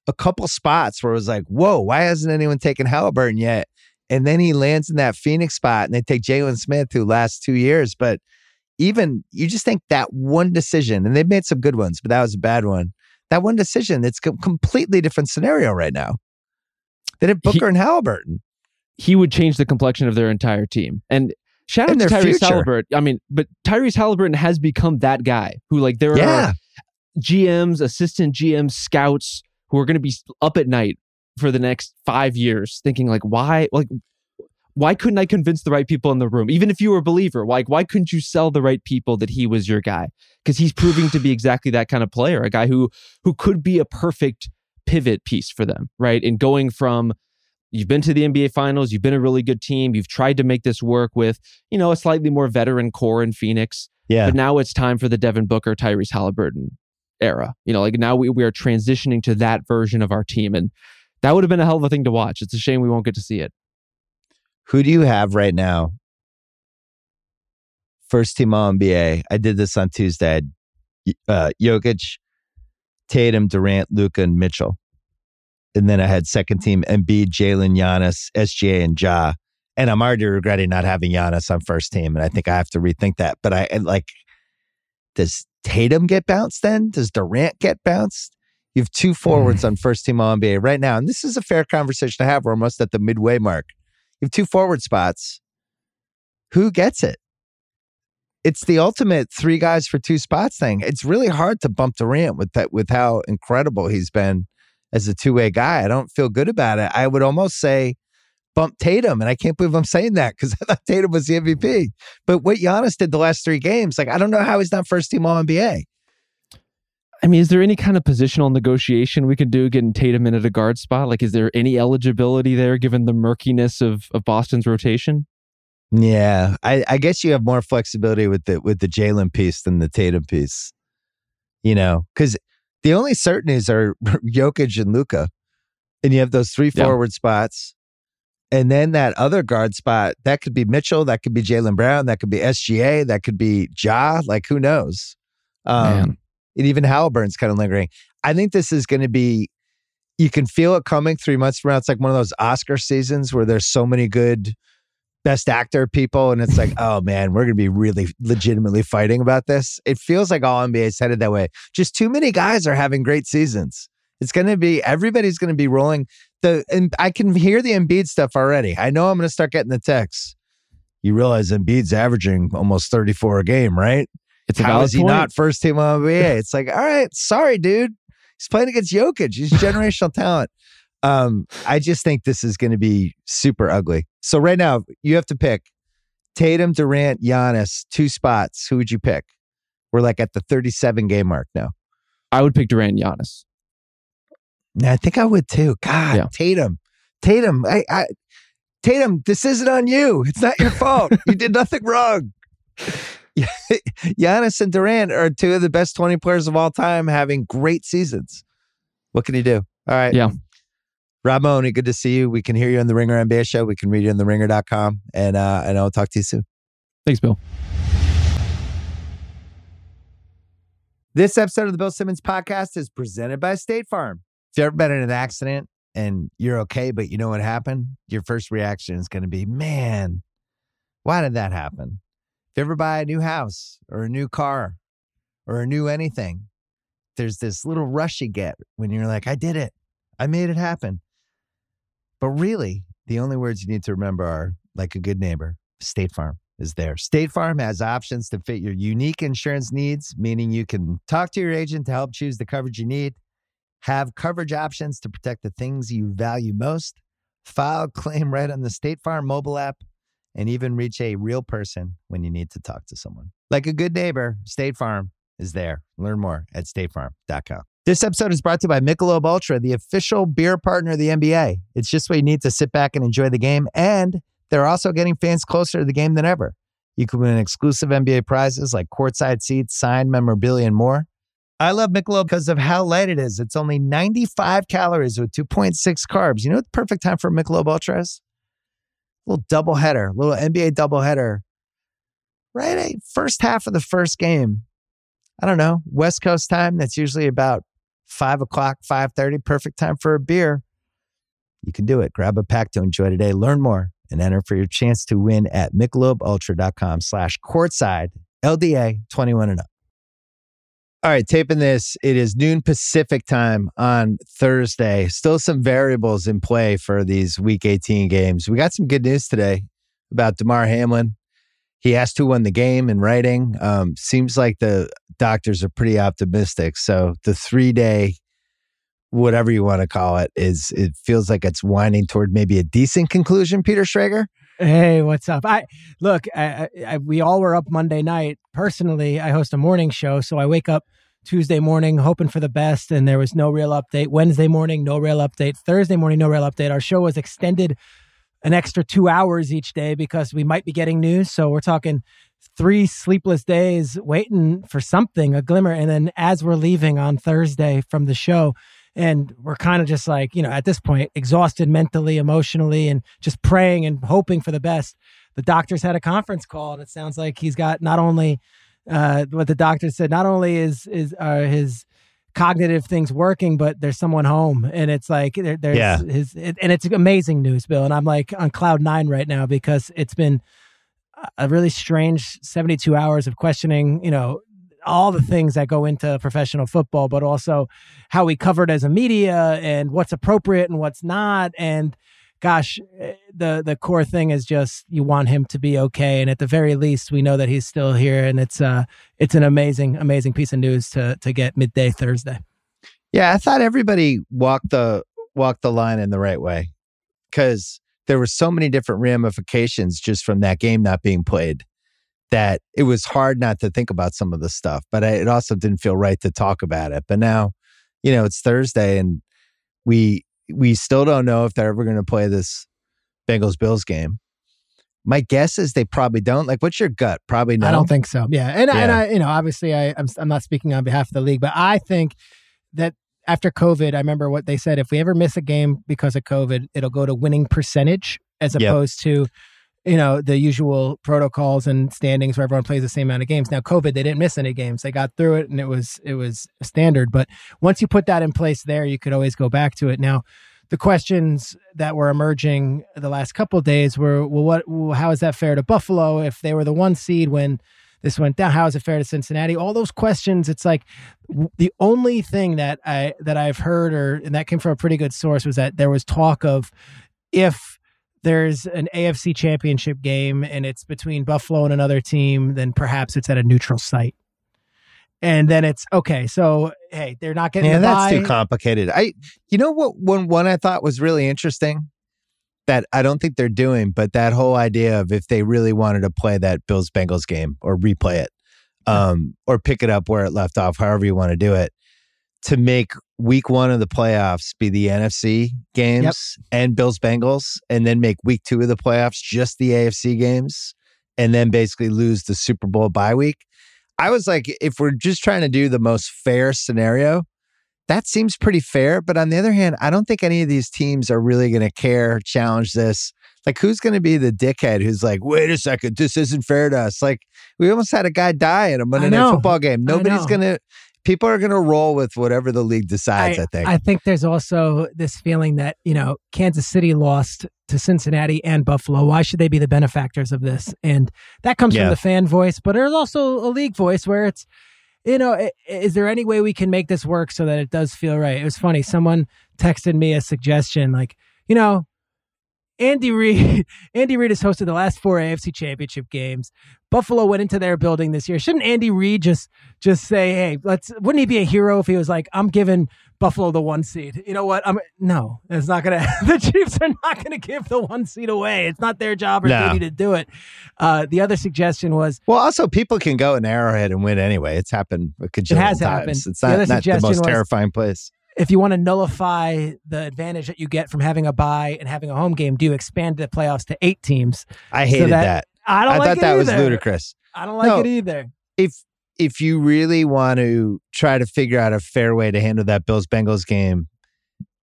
a couple spots where it was like, whoa, why hasn't anyone taken Halliburton yet? And then he lands in that Phoenix spot and they take Jalen Smith who last two years. But even you just think that one decision, and they've made some good ones, but that was a bad one. That one decision, it's a completely different scenario right now. They did Booker he, and Halliburton. He would change the complexion of their entire team. And Shout out to Tyrese. Halliburton. I mean, but Tyrese Halliburton has become that guy who, like, there yeah. are GMs, assistant GMs, scouts who are going to be up at night for the next five years, thinking like, why, like, why couldn't I convince the right people in the room? Even if you were a believer, like, why couldn't you sell the right people that he was your guy? Because he's proving to be exactly that kind of player, a guy who who could be a perfect pivot piece for them, right? And going from You've been to the NBA finals. You've been a really good team. You've tried to make this work with, you know, a slightly more veteran core in Phoenix. Yeah. But now it's time for the Devin Booker, Tyrese Halliburton era. You know, like now we, we are transitioning to that version of our team. And that would have been a hell of a thing to watch. It's a shame we won't get to see it. Who do you have right now? First team All NBA. I did this on Tuesday. Uh, Jokic, Tatum, Durant, Luka, and Mitchell And then I had second team Embiid, Jaylen, Giannis, SGA, and Ja. And I'm already regretting not having Giannis on first team. And I think I have to rethink that. But I like, does Tatum get bounced then? Does Durant get bounced? You have two forwards mm. on first team All NBA right now. And this is a fair conversation to have. We're almost at the midway mark. You have two forward spots. Who gets it? It's the ultimate three guys for two spots thing. It's really hard to bump Durant with that with how incredible he's been as a two way guy. I don't feel good about it. I would almost say bump Tatum, and I can't believe I'm saying that because I thought Tatum was the MVP. But what Giannis did the last three games, like I don't know how he's not first team All NBA. I mean, is there any kind of positional negotiation we could do getting Tatum in at a guard spot? Like, is there any eligibility there given the murkiness of, of Boston's rotation? Yeah, I, I guess you have more flexibility with the with the Jaylen piece than the Tatum piece. You know, because the only certainties are Jokic and Luka, and you have those three forward spots, and then that other guard spot that could be Mitchell, that could be Jaylen Brown, that could be SGA, that could be Ja. Like who knows? Um, and even Halliburton's kind of lingering. I think this is going to be. You can feel it coming three months from now. It's like one of those Oscar seasons where there's so many good best actor people, and it's like, oh man, we're going to be really legitimately fighting about this. It feels like all NBA is headed that way. Just too many guys are having great seasons. It's going to be everybody's going to be rolling the, and I can hear the Embiid stuff already. I know I'm going to start getting the texts. You realize Embiid's averaging almost 34 a game, right? It's How is he point. not first team NBA? It's like, all right, sorry, dude. He's playing against Jokic. He's generational talent. Um, I just think this is going to be super ugly. So right now, you have to pick Tatum, Durant, Giannis, two spots. Who would you pick? We're like at the 37 game mark now. I would pick Durant, and Giannis. I think I would too. God, yeah. Tatum, Tatum, I, I, Tatum, this isn't on you. It's not your fault. you did nothing wrong. Giannis and Durant are two of the best 20 players of all time having great seasons. What can you do? All right. Yeah. Rob Mahoney, good to see you. We can hear you on the Ringer NBA show. We can read you on the ringer.com. And, uh, and I'll talk to you soon. Thanks, Bill. This episode of the Bill Simmons podcast is presented by State Farm. If you've ever been in an accident and you're okay, but you know what happened, your first reaction is going to be, man, why did that happen? If you ever buy a new house or a new car or a new anything, there's this little rush you get when you're like, I did it. I made it happen. But really, the only words you need to remember are like a good neighbor, State Farm is there. State Farm has options to fit your unique insurance needs, meaning you can talk to your agent to help choose the coverage you need, have coverage options to protect the things you value most, file claim right on the State Farm mobile app, and even reach a real person when you need to talk to someone. Like a good neighbor, State Farm is there. Learn more at statefarm.com. This episode is brought to you by Michelob Ultra, the official beer partner of the NBA. It's just what you need to sit back and enjoy the game. And they're also getting fans closer to the game than ever. You can win exclusive NBA prizes like courtside seats, signed memorabilia, and more. I love Michelob because of how light it is. It's only 95 calories with 2.6 carbs. You know what the perfect time for Michelob Ultra is? A little double header, little NBA double header. Right, first half of the first game. I don't know, West Coast time. That's usually about five o'clock, five thirty, perfect time for a beer. You can do it. Grab a pack to enjoy today. Learn more and enter for your chance to win at michelobultra.com slash courtside LDA 21 and up. All right, taping this. It is noon Pacific time on Thursday. Still some variables in play for these week 18 games. We got some good news today about Damar Hamlin. He asked who won the game in writing. Um, seems like the doctors are pretty optimistic. So the three day, whatever you want to call it, is it feels like it's winding toward maybe a decent conclusion. Peter Schrager. Hey, what's up? I look. I, I, we all were up Monday night. Personally, I host a morning show, so I wake up Tuesday morning hoping for the best, and there was no real update. Wednesday morning, no real update. Thursday morning, no real update. Our show was extended an extra two hours each day because we might be getting news. So we're talking three sleepless days waiting for something, a glimmer. And then as we're leaving on Thursday from the show, and we're kind of just like, you know, at this point, exhausted mentally, emotionally, and just praying and hoping for the best. The doctors had a conference call, and it sounds like he's got not only uh, what the doctor said, not only is is uh, his cognitive things working, but there's someone home, and it's like there, there's Yeah. his, it, and it's amazing news, Bill. And I'm like on cloud nine right now because it's been a really strange 72 hours of questioning, you know, all the things that go into professional football, but also how we covered as a media and what's appropriate and what's not. And gosh, eh, the the core thing is just you want him to be okay, and at the very least, we know that he's still here, and it's uh it's an amazing amazing piece of news to to get midday Thursday. Yeah, I thought everybody walked the walked the line in the right way because there were so many different ramifications just from that game not being played that it was hard not to think about some of the stuff. But I, it also didn't feel right to talk about it. But now, you know, it's Thursday and we we still don't know if they're ever going to play this Bengals Bills game. My guess is they probably don't. Like, what's your gut? Probably no. I don't think so. Yeah, and and Yeah. I, you know, obviously, I I'm I'm not speaking on behalf of the league, but I think that after COVID, I remember what they said: if we ever miss a game because of COVID, it'll go to winning percentage as Yep. opposed to you know the usual protocols and standings where everyone plays the same amount of games. Now, COVID, they didn't miss any games; they got through it, and it was it was standard. But once you put that in place, there you could always go back to it. Now. The questions that were emerging the last couple days were, well, what, how is that fair to Buffalo if they were the one seed when this went down? How is it fair to Cincinnati? All those questions. It's like the only thing that I that I've heard, or and that came from a pretty good source, was that there was talk of if there's an AFC Championship game and it's between Buffalo and another team, then perhaps it's at a neutral site. And then it's okay. So hey, they're not getting Yeah, that's bye. too complicated. I, you know what? One one I thought was really interesting that I don't think they're doing, but that whole idea of if they really wanted to play that Bills Bengals game or replay it, um, or pick it up where it left off, however you want to do it, to make Week One of the playoffs be the NFC games and Bills Bengals, and then make Week Two of the playoffs just the AFC games, and then basically lose the Super Bowl bye week. I was like, if we're just trying to do the most fair scenario, that seems pretty fair. But on the other hand, I don't think any of these teams are really going to care, challenge this. Like, who's going to be the dickhead who's like, wait a second, this isn't fair to us? Like, we almost had a guy die in a Monday Night. Football game. Nobody's going to, people are going to roll with whatever the league decides, I, think. I think there's also this feeling that, you know, Kansas City lost to Cincinnati and Buffalo. Why should they be the benefactors of this? And that comes Yeah. from the fan voice, but there's also a league voice where it's, you know, is there any way we can make this work so that it does feel right? It was funny. Someone texted me a suggestion like, you know, Andy Reid, Andy Reid has hosted the last four AFC Championship games. Buffalo went into their building this year. Shouldn't Andy Reid just just say, "Hey, let's"? Wouldn't he be a hero if he was like, "I'm giving Buffalo the one seed"? You know what? I'm no. It's not gonna. the Chiefs are not gonna give the one seed away. It's not their job or No. duty to do it. Uh, the other suggestion was well, also, people can go in Arrowhead and win anyway. It's happened a cajillion has times. happened. It's not, other not the most was- terrifying place. If you want to nullify the advantage that you get from having a bye and having a home game, do you expand the playoffs to eight teams? I hated that- that. I don't I like thought it that was ludicrous. I don't like No. it either. if if you really want to try to figure out a fair way to handle that Bills Bengals game,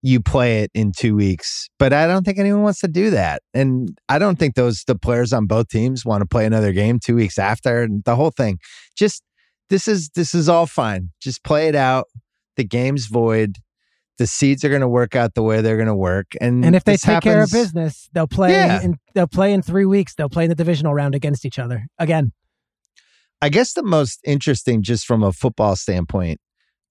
you play it in two weeks. But I don't think anyone wants to do that, and I don't think those the players on both teams want to play another game two weeks after. And the whole thing, just this is this is all fine. Just play it out. The game's void. The seeds are going to work out the way they're going to work, and And if they take care of business, they'll play Yeah. in they'll play in three weeks. They'll play in the divisional round against each other again. I guess the most interesting, just from a football standpoint,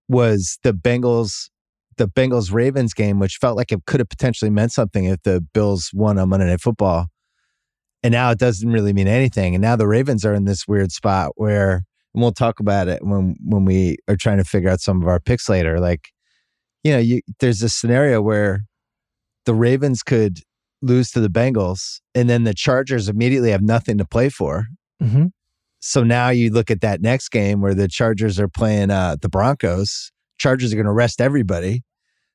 was the Bengals, the Bengals Ravens game, which felt like it could have potentially meant something if the Bills won on Monday Night Football, and now it doesn't really mean anything. And now the Ravens are in this weird spot where, and we'll talk about it when when we are trying to figure out some of our picks later. Like, you know, you, there's a scenario where the Ravens could lose to the Bengals, and then the Chargers immediately have nothing to play for. Mm-hmm. So now you look at that next game where the Chargers are playing uh, the Broncos. Chargers are going to rest everybody.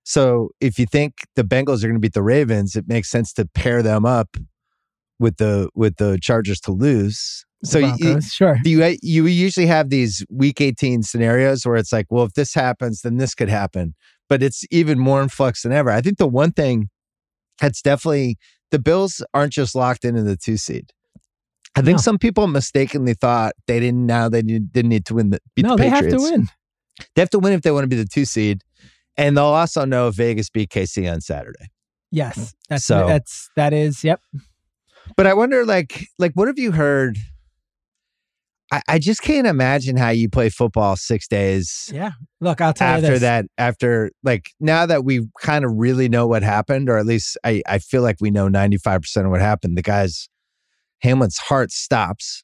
So if you think the Bengals are going to beat the Ravens, it makes sense to pair them up with the with the Chargers to lose. So you, sure. you you usually have these Week 18 scenarios where it's like, well, if this happens, then this could happen. But it's even more in flux than ever. I think the one thing that's definitely the Bills aren't just locked into the two seed. I think No. some people mistakenly thought they didn't now they didn't need to win the beat No, the they have to win. They have to win if they want to be the two seed, and they'll also know if Vegas beat KC on Saturday. Yes, that's So- that's that is yep. But I wonder, like, like what have you heard? I, I just can't imagine how you play football six days Yeah. Look, I'll tell you after that. After like now that we kind of really know what happened, or at least I, I feel like we know ninety five percent of what happened. The guy's Hamlin's heart stops.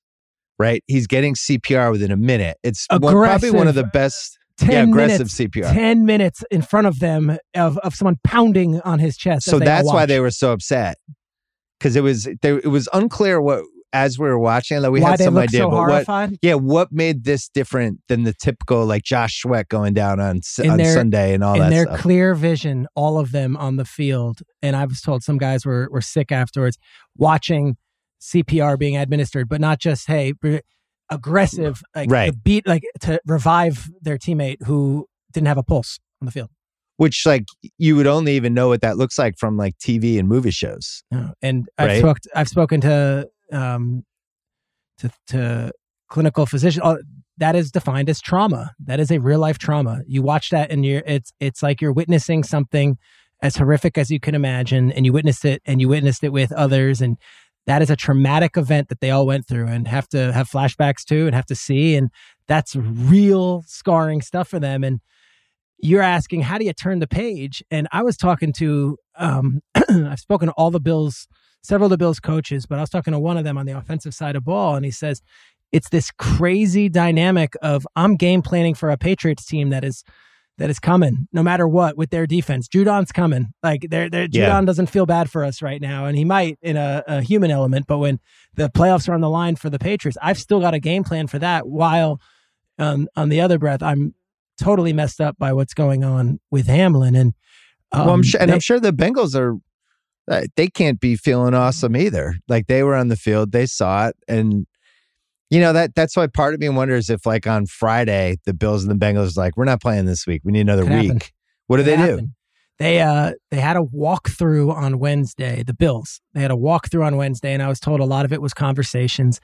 Right, he's getting CPR within a minute. It's one, probably one of the best, 10 yeah, aggressive minutes, CPR. 10 minutes in front of them of, of someone pounding on his chest. so that's why they were so upset because it was there. It was unclear what as we were watching. Like we why had some idea, so but what horrified. Yeah, what made this different than the typical like Josh Sweat going down on In on their- Sunday and all in that their stuff? clear vision, all of them on the field. And I was told some guys were were sick afterwards, watching CPR being administered, but not just hey, re- aggressive, like Right. beat, like to revive their teammate who didn't have a pulse on the field. Which like you would only even know what that looks like from like TV and movie shows. No. And I've Right. spoke, I've spoken to um to to clinical physician. uh, That is defined as trauma. That is a real life trauma. You watch that and you're it's it's like you're witnessing something as horrific as you can imagine, and you witnessed it and you witnessed it with others, and that is a traumatic event that they all went through and have to have flashbacks to and have to see, and that's real scarring stuff for them. And you're asking, how do you turn the page? And I was talking to, um, I've spoken to all the Bills, several of the Bills coaches, but I was talking to one of them on the offensive side of ball, and he says, it's this crazy dynamic of I'm game planning for a Patriots team that is that is coming no matter what with their defense. Judon's coming. Like they're, they're Yeah. Judon doesn't feel bad for us right now, and he might in a, a human element. But when the playoffs are on the line for the Patriots, I've still got a game plan for that. While um, on the other breath, I'm totally messed up by what's going on with Hamlin. And um, well, I'm sure, and they- I'm sure the Bengals are. Uh, They can't be feeling awesome either. Like they were on the field, they saw it, and you know that that's why part of me wonders if, like on Friday, the Bills and the Bengals like we're not playing this week. We need another week. happen. What do they do? They uh they had a walkthrough on Wednesday. The Bills they had a walkthrough on Wednesday, and I was told a lot of it was conversations,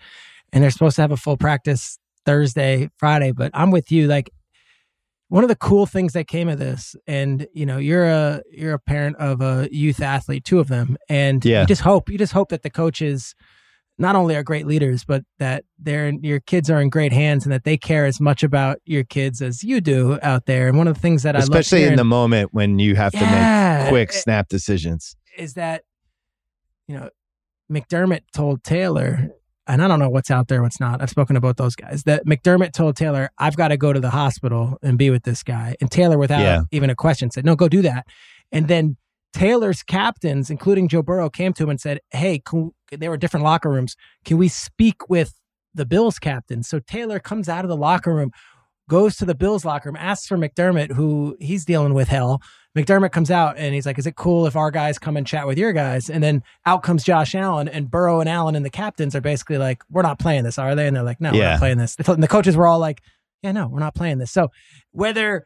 and they're supposed to have a full practice Thursday, Friday. But I'm with you. Like one of the cool things that came of this, and you know, you're a you're a parent of a youth athlete, two of them, and Yeah. you just hope you just hope that the coaches not only are great leaders, but that they're your kids are in great hands and that they care as much about your kids as you do out there. And one of the things that I Especially in the moment when you have to make quick snap decisions. is that you know McDermott told Taylor, and I don't know what's out there, what's not. I've spoken to both those guys. That McDermott told Taylor, "I've got to go to the hospital and be with this guy," and Taylor, without Yeah. even a question, said, "No, go do that." And then Taylor's captains, including Joe Burrow, came to him and said, "Hey, can, they were different locker rooms. Can we speak with the Bills captain?" So Taylor comes out of the locker room, goes to the Bills locker room, asks for McDermott, who he's dealing with hell. McDermott comes out and he's like, "Is it cool if our guys come and chat with your guys?" And then out comes Josh Allen and Burrow and Allen and the captains are basically like, "We're not playing this, are they?" And they're like, "No, we're not playing this." And the coaches were all like, "Yeah, no, we're not playing this." So whether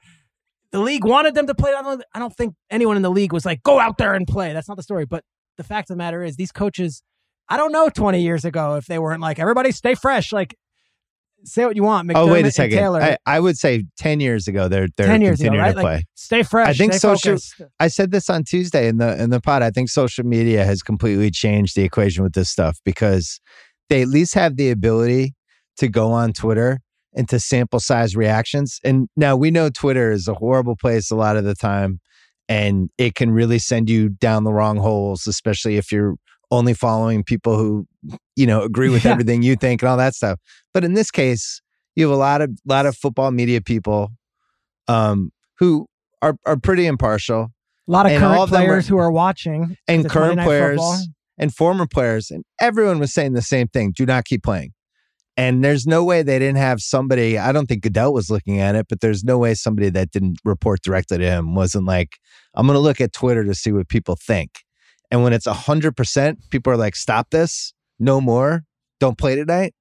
the league wanted them to play, I don't, I don't think anyone in the league was like, "Go out there and play." That's not the story. But the fact of the matter is, these coaches, I don't know, twenty years ago if they weren't like, "Everybody stay fresh," like. Say what you want, McDermott oh wait a and second. Taylor. I, I would say ten years ago they're they're 10 years ago, continuing right? to Like, play. stay fresh. I think social- focused. I said this on Tuesday in the in the pod. I think social media has completely changed the equation with this stuff because they at least have the ability to go on Twitter and to sample size reactions. And now we know Twitter is a horrible place a lot of the time, and it can really send you down the wrong holes, especially if you're only following people who you know agree with Yeah. everything you think and all that stuff. But in this case, you have a lot of lot of football media people um, who are are pretty impartial A lot of And current of were- players who are watching and current players Football. and former players, and everyone was saying the same thing: do not keep playing. And there's no way they didn't have somebody. I don't think Goodell was looking at it, but there's no way somebody that didn't report directly to him wasn't like, "I'm going to look at Twitter to see what people think." And when it's hundred percent, people are like, "Stop this! No more! Don't play tonight."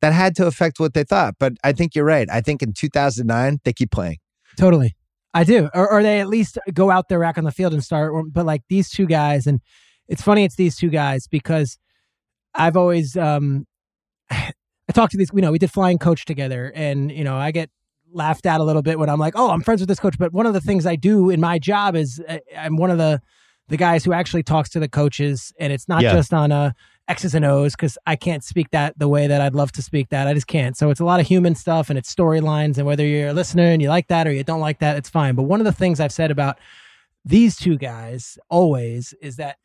That had to affect what they thought. But I think you're right. I think in 2009 they keep playing. Totally. I do. Or, or they at least go out there back on the field and start. But like these two guys, and it's funny it's these two guys because I've always um I talked to these, you know, we did flying coach together and you know, I get laughed at a little bit when I'm like, oh, I'm friends with this coach. But one of the things I do in my job is uh, I'm one of the the guys who actually talks to the coaches, and it's not Yeah. just on a X's and O's because I can't speak that the way that I'd love to speak that. I just can't. So it's a lot of human stuff and it's storylines, and whether you're a listener and you like that or you don't like that, it's fine. But one of the things I've said about these two guys always is that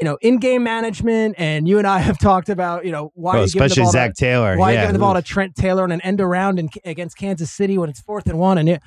you know in-game management, and you and I have talked about you know why Well, are you giving the especially ball to- Zac Taylor. why yeah. giving the ball to Trent Taylor on an end around in, against Kansas City when it's fourth and one? And it,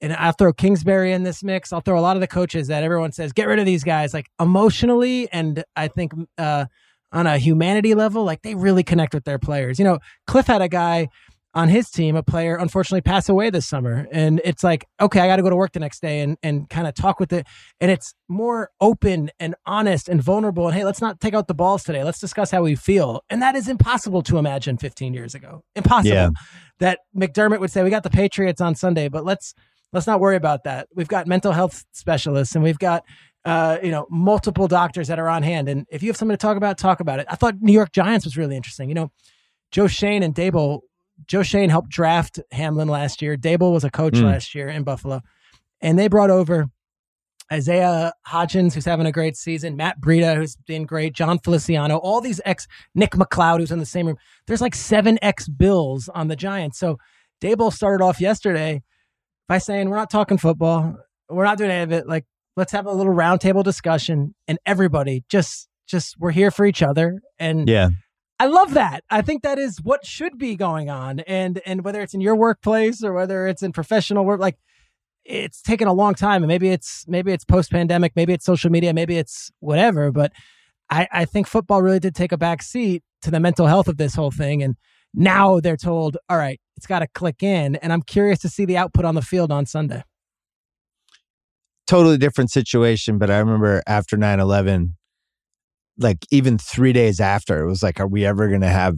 and I'll throw Kingsbury in this mix. I'll throw a lot of the coaches that everyone says get rid of these guys. Like emotionally, and I think uh, on a humanity level, like they really connect with their players. You know, Cliff had a guy on his team, a player, unfortunately pass away this summer, and it's like okay, I got to go to work the next day and and kind of talk with it, and it's more open and honest and vulnerable. And hey, let's not take out the balls today. Let's discuss how we feel, and that is impossible to imagine 15 years ago. Impossible. Yeah. That McDermott would say, "We got the Patriots on Sunday, but let's let's not worry about that. We've got mental health specialists, and we've got." Uh, you know, multiple doctors that are on hand, and if you have something to talk about, talk about it. I thought New York Giants was really interesting. You know, Joe Schoen and Daboll. Joe Schoen helped draft Hamlin last year. Daboll was a coach Mm. last year in Buffalo, and they brought over Isaiah Hodgins, who's having a great season, Matt Breida, who's been great, Jon Feliciano, all these ex Nick McCloud, who's in the same room. There's like seven ex Bills on the Giants. So Daboll started off yesterday by saying, We're not talking football. We're not doing any of it. Like, let's have a little roundtable discussion and everybody just just we're here for each other. And yeah. I love that. I think that is what should be going on. And and whether it's in your workplace or whether it's in professional work, like it's taken a long time. And maybe it's maybe it's post pandemic, maybe it's social media, maybe it's whatever. But I, I think football really did take a back seat to the mental health of this whole thing. And now they're told, all right, it's got to click in. And I'm curious to see the output on the field on Sunday. totally different situation. But I remember after 9 11, like even three days after, it was like, are we ever going to have,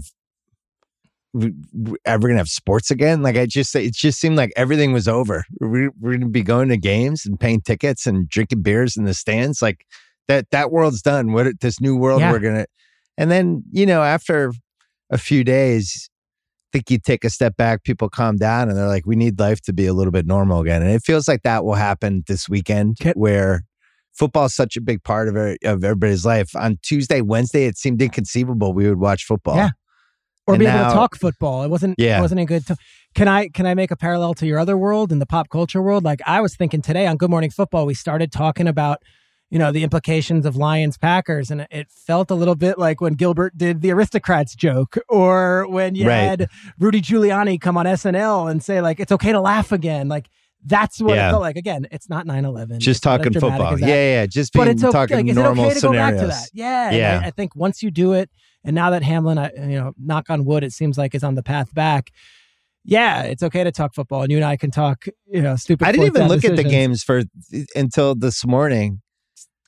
we, we ever going to have sports again? Like, I just, it just seemed like everything was over. We, we're going to be going to games and paying tickets and drinking beers in the stands. Like, that, that world's done. What this new world Yeah. we're going to, and then, you know, after a few days, I think you take a step back, people calm down, and they're like, we need life to be a little bit normal again. And it feels like that will happen this weekend Okay. where football is such a big part of, every- of everybody's life. On Tuesday, Wednesday, it seemed inconceivable we would watch football. Yeah. Or And be able to talk football. It wasn't Yeah. it wasn't a good t- can I can I make a parallel to your other world in the pop culture world? Like I was thinking today on Good Morning Football, we started talking about you know the implications of Lions Packers, and it felt a little bit like when Gilbert did the aristocrats joke, or when you Right. had Rudy Giuliani come on SNL and say like it's okay to laugh again. Like that's what Yeah. it felt like. Again, it's not 9-11. Just It's talking football. Yeah, yeah, yeah. Just But being it's okay. talking Like, is it normal okay to scenarios. go back to that? Yeah. Yeah. I, I think once you do it, and now that Hamlin, I, you know, knock on wood, it seems like is on the path back. Yeah, it's okay to talk football, and you and I can talk, you know, stupid. I didn't even look at the games for until this morning.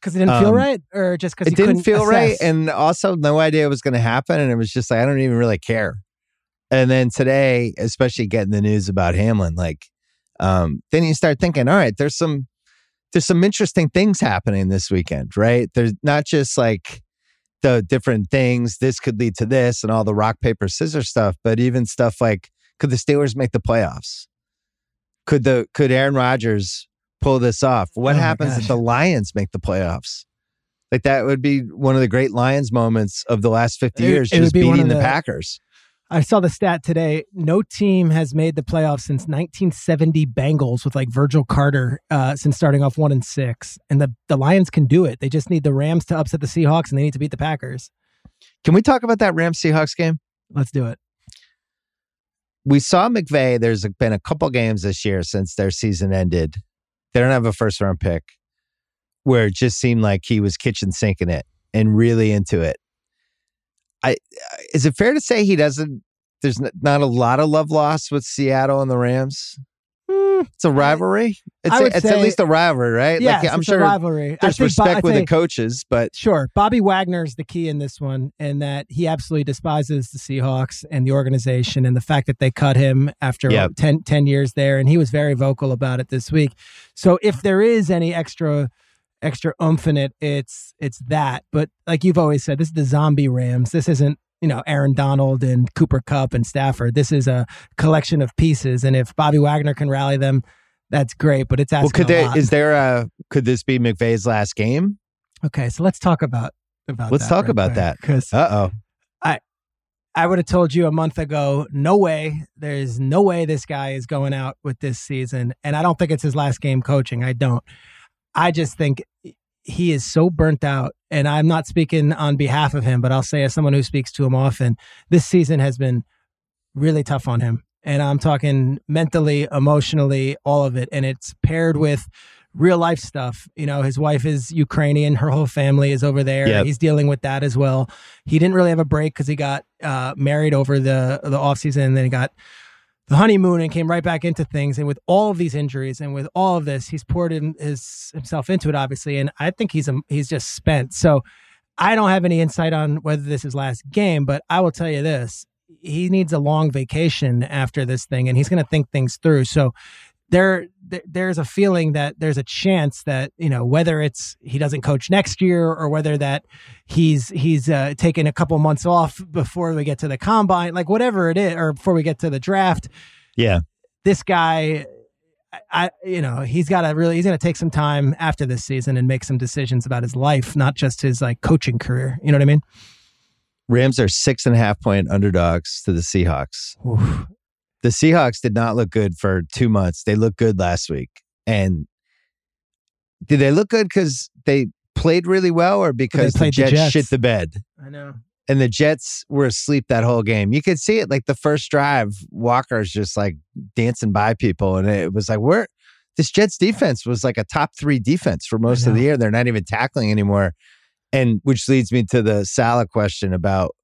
Because it didn't feel um, right, or just because It didn't feel right, and also no idea it was going to happen, and it was just like I don't even really care. And then today, especially getting the news about Hamlin, like um, then you start thinking, all right, there's some there's some interesting things happening this weekend, right? There's not just like the different things. This could lead to this, and all the rock paper scissors stuff, but even stuff like could the Steelers make the playoffs? Could the could Aaron Rodgers pull this off? What Oh happens if the Lions make the playoffs? Like that would be one of the great Lions moments of the last 50 It- years, it just be beating the the- Packers. I saw the stat today. No team has made the playoffs since 1970 Bengals with like Virgil Carter uh, since starting off one and six, and the the Lions can do it. They just need the Rams to upset the Seahawks, and they need to beat the Packers. Can we talk about that Rams Seahawks game? Let's do it. We saw McVay. There's been a couple games this year since their season ended. They don't have a first round pick where it just seemed like he was kitchen sinking it and really into it. I is it fair to say he doesn't there's not a lot of love lost with Seattle and the Rams? Mm, it's a rivalry. It's, a- it's at least a rivalry, right? Yeah, like I'm it's sure a rivalry. there's I think, Bo- respect with the coaches, but Sure. Bobby Wagner's the key in this one, and that he absolutely despises the Seahawks and the organization and the fact that they cut him after Yeah. 10, 10 years there. And he was very vocal about it this week. So if there is any extra extra oomph in it, it's it's that. But like you've always said, this is the zombie Rams. This isn't, you know Aaron Donald and Cooper Kupp and Stafford. This is a collection of pieces, and if Bobby Wagner can rally them, that's great. But it's asking Well, could a they? lot. Is there a? Could this be McVay's last game? okay, so let's talk about about. Let's talk about that. because Uh oh. I I would have told you a month ago, no way. There's no way this guy is going out with this season. And I don't think it's his last game coaching. I don't. I just think he is so burnt out. And I'm not speaking on behalf of him, but I'll say as someone who speaks to him often, this season has been really tough on him. And I'm talking mentally, emotionally, all of it. And it's paired with real life stuff. You know, his wife is Ukrainian, her whole family is over there. Yep. He's dealing with that as well. He didn't really have a break because he got uh, married over the the off season, and then he got the honeymoon and came right back into things. And with all of these injuries and with all of this, he's poured in his himself into it, obviously. And I think he's um, he's just spent. So I don't have any insight on whether this is last game, but I will tell you this: he needs a long vacation after this thing, and he's going to think things through. So there, there there's a feeling that there's a chance that you know whether it's he doesn't coach next year or whether that he's he's uh, taking a couple months off before we get to the combine like whatever it is or before we get to the draft Yeah. this guy I, I you know he's got to really he's going to take some time after this season and make some decisions about his life not just his like coaching career you know what i mean Rams are six and a half point underdogs to the Seahawks. Oof. The Seahawks did not look good for two months. They looked good last week. And did they look good because they played really well or because the played the Jets, Jets. shit the bed? i know And the Jets were asleep that whole game. You could see it like the first drive, Walker's just like dancing by people. And it was like, where this Jets defense was like a top three defense for most of the year. They're not even tackling anymore. And which leads me to the Saleh question about,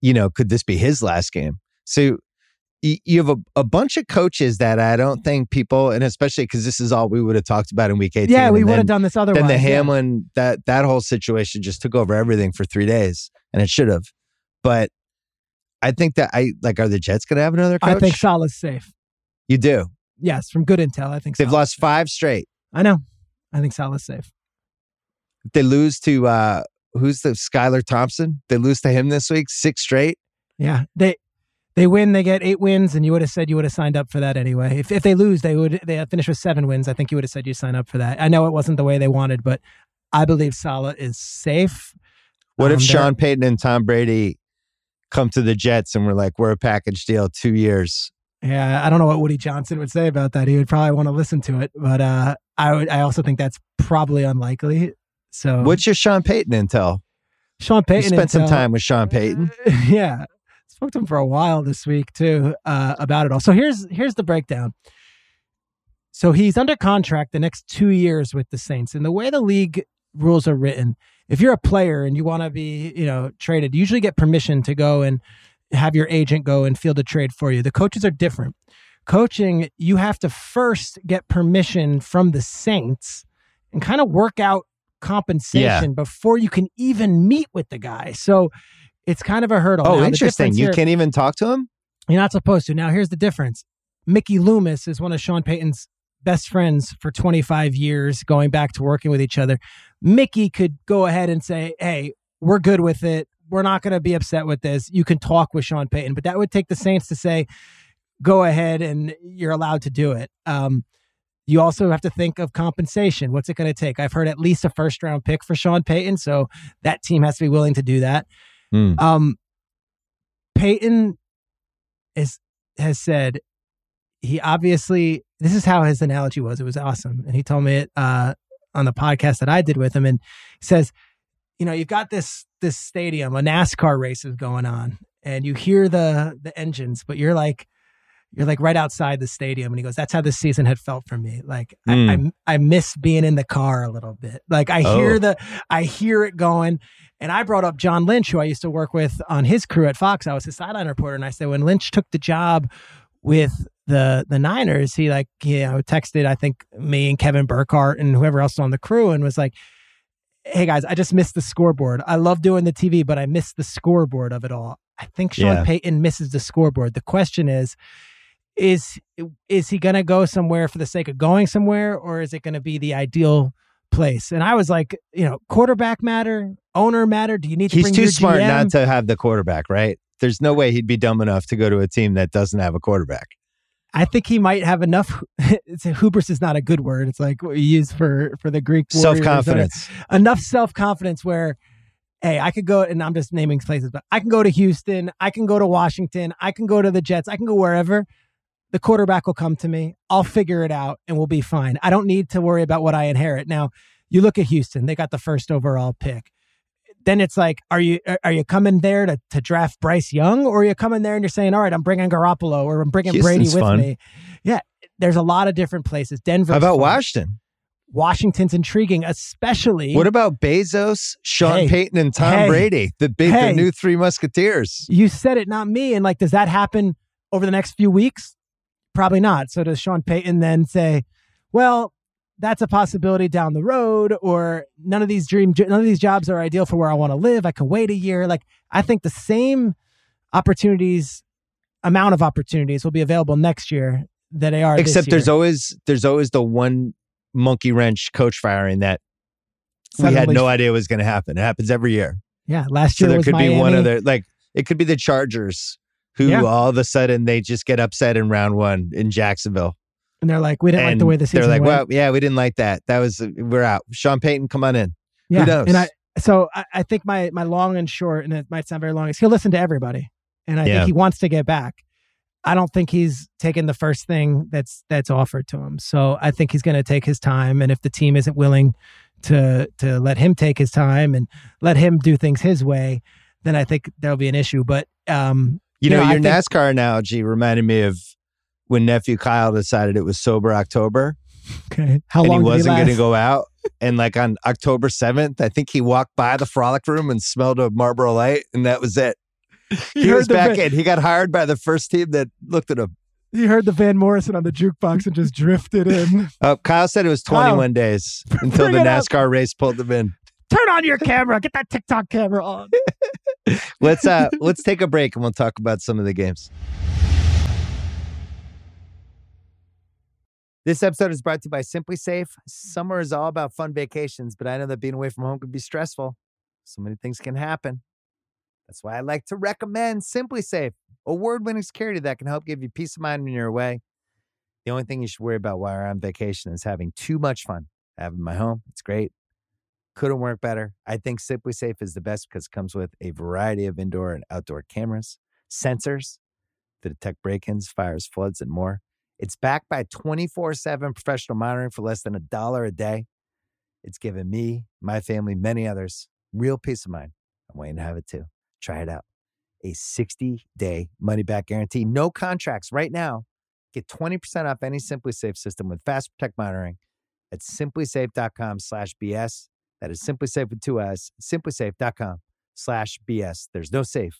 you know, could this be his last game? So y- you have a, a bunch of coaches that I don't think people, and especially because this is all we would have talked about in week 18. yeah we would have done this otherwise then the yeah. Hamlin that that whole situation just took over everything for three days, and it should have. But I think that I like. Are the Jets going to have another coach? i think saleh's safe you do. yes from good intel i think They've Saleh's lost safe. five straight. i know i think saleh's safe If They lose to uh who's the Skylar Thompson? They lose to him this week, six straight. Yeah, they they win. They get eight wins, and you would have said you would have signed up for that anyway. If if they lose, they would they finish with seven wins. I think you would have said you sign up for that. I know it wasn't the way they wanted, but I believe Saleh is safe. What if Um, they're- Sean Payton and Tom Brady come to the Jets and we're like, we're a package deal, two years? Yeah, I don't know what Woody Johnson would say about that. He would probably want to listen to it, but uh, I would. I also think that's probably unlikely. So What's your Sean Payton intel? Sean You Payton spent some time with Sean Payton. yeah, spoke to him for a while this week too uh, about it all. So here's here's the breakdown. So he's under contract the next two years with the Saints, and the way the league rules are written, if you're a player and you want to be you know traded, you usually get permission to go and have your agent go and field a trade for you. The coaches are different. Coaching, you have to first get permission from the Saints and kind of work out compensation before you can even meet with the guy. So it's kind of a hurdle. Oh, Now, interesting. You here- can't even talk to him? You're not supposed to. Now, here's the difference. Mickey Loomis is one of Sean Payton's best friends for 25 years, going back to working with each other. Mickey could go ahead and say, Hey, we're good with it. We're not going to be upset with this. You can talk with Sean Payton, but that would take the Saints to say, Go ahead and you're allowed to do it. Um, you also have to think of compensation. What's it going to take? I've heard at least a first round pick for Sean Payton, so that team has to be willing to do that. Hmm. Um, Peyton is has said he obviously this is how his analogy was. It was awesome, and he told me it uh, on the podcast that I did with him. And he says, you know, you've got this this stadium, a NASCAR race is going on, and you hear the the engines, but you're like you're like right outside the stadium and he goes that's how this season had felt for me. Like I, hmm. I i miss being in the car a little bit. Like i Oh. hear the i hear it going and i brought up john lynch who i used to work with on his crew at fox. I was his sideline reporter and i said when lynch took the job with the the niners he like you know texted i think me and kevin burkhardt and whoever else on the crew and was like hey guys i just missed the scoreboard. I love doing the tv but i missed the scoreboard of it all i think sean Yeah. payton misses the scoreboard. The question is is is he going to go somewhere for the sake of going somewhere or is it going to be the ideal place. And I was like, you know, quarterback matter, owner matter. Do you need to He's too smart GM? not to have the quarterback, right? There's no way he'd be dumb enough to go to a team that doesn't have a quarterback. I think he might have enough. It's, hubris is not a good word. It's like what you use for for the Greek. Self confidence. enough self confidence where, hey, I could go, and I'm just naming places, but I can go to Houston, I can go to Washington, I can go to the Jets, I can go wherever. The quarterback will come to me. I'll figure it out and we'll be fine. I don't need to worry about what I inherit. Now, you look at Houston, they got the first overall pick. Then it's like, are you uh, are you coming there to, to draft Bryce Young, or are you coming there and you're saying, all right, I'm bringing Garoppolo, or I'm bringing Brady with fun. me? Yeah, there's a lot of different places. Denver. How about Washington? Washington's intriguing, especially. What about Bezos, Sean Hey. Payton, and Tom Hey. Brady, the big, Hey. the new three musketeers? you said it, not me. And like, does that happen over the next few weeks? Probably not. So does Sean Payton then say, well, that's a possibility down the road, or none of these dream, none of these jobs are ideal for where I want to live. I can wait a year. Like, I think the same opportunities, amount of opportunities will be available next year that they are. this Except there's always there's always the one monkey wrench coach firing that we had no idea was going to happen. It happens every year. Yeah, last So year there was could Miami. be one other like it could be the Chargers who Yeah. all of a sudden they just get upset in round one in Jacksonville. and they're like, we didn't like the way the season they're like, went. well, yeah, we didn't like that. That was we're out. Sean Payton, come on in. Yeah, knows? and I so I, I think my my long and short, and it might sound very long, is he'll listen to everybody, and I Yeah. think he wants to get back. I don't think he's taking the first thing that's that's offered to him. So I think he's going to take his time, and if the team isn't willing to to let him take his time and let him do things his way, then I think there'll be an issue. But um, You You know, know, your think- NASCAR analogy reminded me of when nephew Kyle decided it was sober October okay, how and long he wasn't going to go out. And like on October 7th, I think he walked by the frolic room and smelled a Marlboro Light, and that was it. He, was back in. He got hired by the first team that looked at him. He heard the Van Morrison on the jukebox and just drifted in. Uh, Kyle said it was Kyle, 21 days until the it up. NASCAR race pulled him in. Turn on your camera. Get that TikTok camera on. Let's uh let's take a break and we'll talk about some of the games. This episode is brought to you by SimpliSafe. Summer is all about fun vacations, but I know that being away from home can be stressful. So many things can happen. That's why I like to recommend SimpliSafe, award-winning security that can help give you peace of mind when you're away. The only thing you should worry about while you're on vacation is having too much fun. In my home. It's great. Couldn't work better. I think SimpliSafe is the best because it comes with a variety of indoor and outdoor cameras, sensors to detect break ins, fires, floods, and more. It's backed by 24 7 professional monitoring for less than a dollar a day. It's given me, my family, many others real peace of mind. I'm waiting to have it too. Try it out. A 60 day money back guarantee, no contracts right now. Get 20% off any SimpliSafe system with Fast Protect monitoring at simplisafe.com slash BS. That is SimpliSafe with two S, simplisafe.com slash BS. There's no safe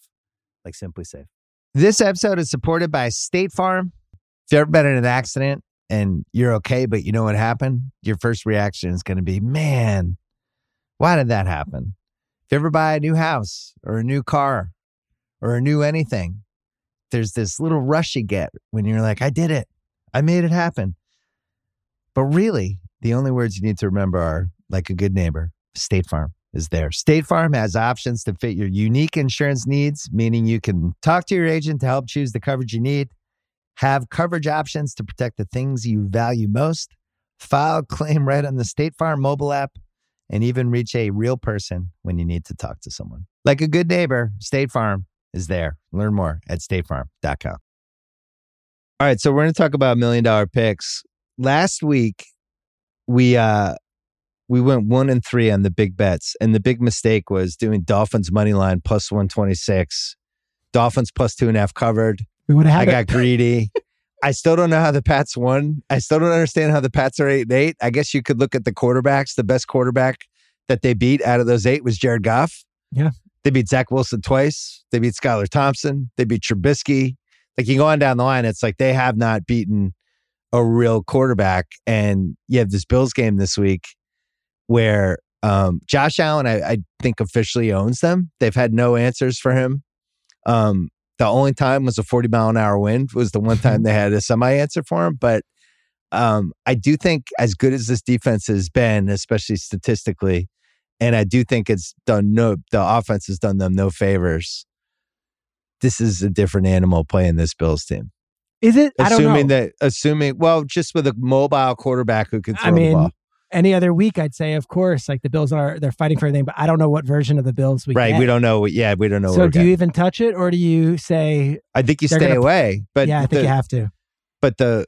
like SimpliSafe. This episode is supported by State Farm. If you've ever been in an accident and you're okay, but you know what happened, your first reaction is going to be, man, why did that happen? If you ever buy a new house or a new car or a new anything, there's this little rush you get when you're like, I did it. I made it happen. But really, the only words you need to remember are like a good neighbor, State Farm is there. State Farm has options to fit your unique insurance needs, meaning you can talk to your agent to help choose the coverage you need, have coverage options to protect the things you value most, file claim right on the State Farm mobile app, and even reach a real person when you need to talk to someone. Like a good neighbor, State Farm is there. Learn more at statefarm.com. All right, so we're going to talk about million dollar picks. Last week, we uh we went one and three on the big bets, and the big mistake was doing Dolphins money line plus one twenty six, Dolphins plus two and a half covered. We would have I got it. greedy. I still don't know how the Pats won. I still don't understand how the Pats are eight and eight. I guess you could look at the quarterbacks. The best quarterback that they beat out of those eight was Jared Goff. Yeah. They beat Zach Wilson twice. They beat Skylar Thompson. They beat Trubisky. Like you go on down the line, it's like they have not beaten a real quarterback. And you have this Bills game this week where um, Josh Allen, I, I think, officially owns them. They've had no answers for him. Um, the only time was a 40 mile an hour wind was the one time they had a semi answer for him. But Um, I do think as good as this defense has been, especially statistically, and I do think it's done no the offense has done them no favors. This is a different animal playing this Bills team. Is it? I don't Assuming that assuming well, just with a mobile quarterback who can throw I the ball. Any other week, I'd say, of course, like the Bills are they're fighting for everything, but I don't know what version of the Bills we Right. get. We don't know yeah, we don't know So do you even touch it, or do you say, I think you stay gonna- away. But yeah, I think the, you have to? but the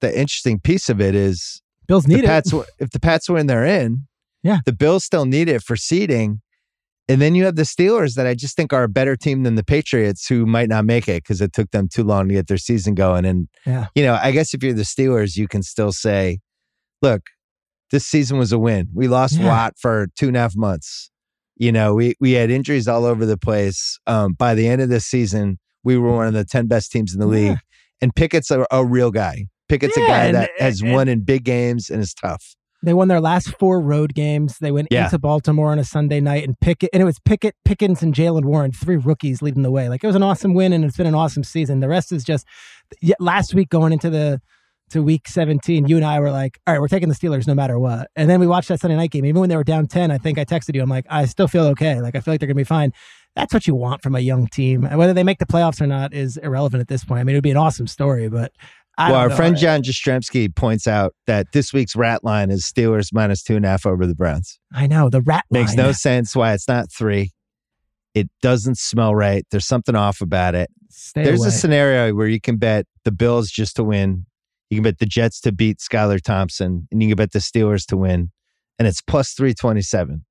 the interesting piece of it is Bills need it. Pats, w- if the Pats win, they're in. Yeah. The Bills still need it for seeding. And then you have the Steelers that I just think are a better team than the Patriots who might not make it because it took them too long to get their season going. And, Yeah. you know, I guess if you're the Steelers, you can still say, look, this season was a win. We lost Yeah. Watt for two and a half months. You know, we, we had injuries all over the place. Um, by the end of this season, we were one of the 10 best teams in the Yeah. league. And Pickett's a, a real guy. Pickett's Yeah, a guy and- that has and- won in big games and is tough. They won their last four road games. They went Yeah. into Baltimore on a Sunday night, and Pickett and it was Pickett, Pickens, and Jaylen Warren, three rookies leading the way. Like it was an awesome win, and it's been an awesome season. The rest is just last week going into the to week 17 you and i were like all right we're taking the steelers no matter what and then we watched that sunday night game even when they were down 10 i think i texted you i'm like i still feel okay like i feel like they're gonna be fine that's what you want from a young team and whether they make the playoffs or not is irrelevant at this point i mean it would be an awesome story but I well, our know. friend John Jastrzemski points out that this week's rat line is Steelers minus two and a half over the Browns. i know the rat line Makes line. no sense why it's not three. It doesn't smell right. There's something off about it. Stay There's away. a scenario where you can bet the Bills just to win. You can bet the Jets to beat Skylar Thompson, and you can bet the Steelers to win, and it's plus 327.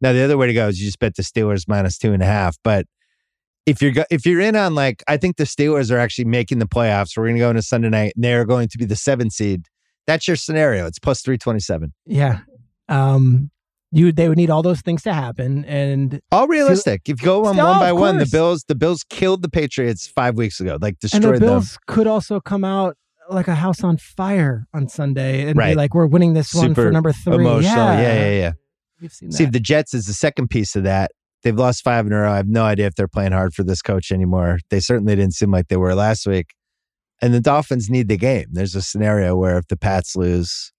Now, the other way to go is you just bet the Steelers minus two and a half. But if you're go- if you're in on like, I think the Steelers are actually making the playoffs. We're going to go into Sunday night, and they're going to be the seven seed. That's your scenario. It's plus 327. Yeah. Um you they would need all those things to happen and All realistic. If you go on Oh, one by one, the. Bills the Bills killed the Patriots five weeks ago, like and the destroyed them. Bills could also come out like a house on fire on Sunday and be like we're winning this one for number 3. Emotional. Yeah. Yeah, yeah, yeah. We've seen See, the Jets is the second piece of that. They've lost five in a row. I have no idea if they're playing hard for this coach anymore. They certainly didn't seem like they were last week. And the Dolphins need the game. There's a scenario where if the Pats lose,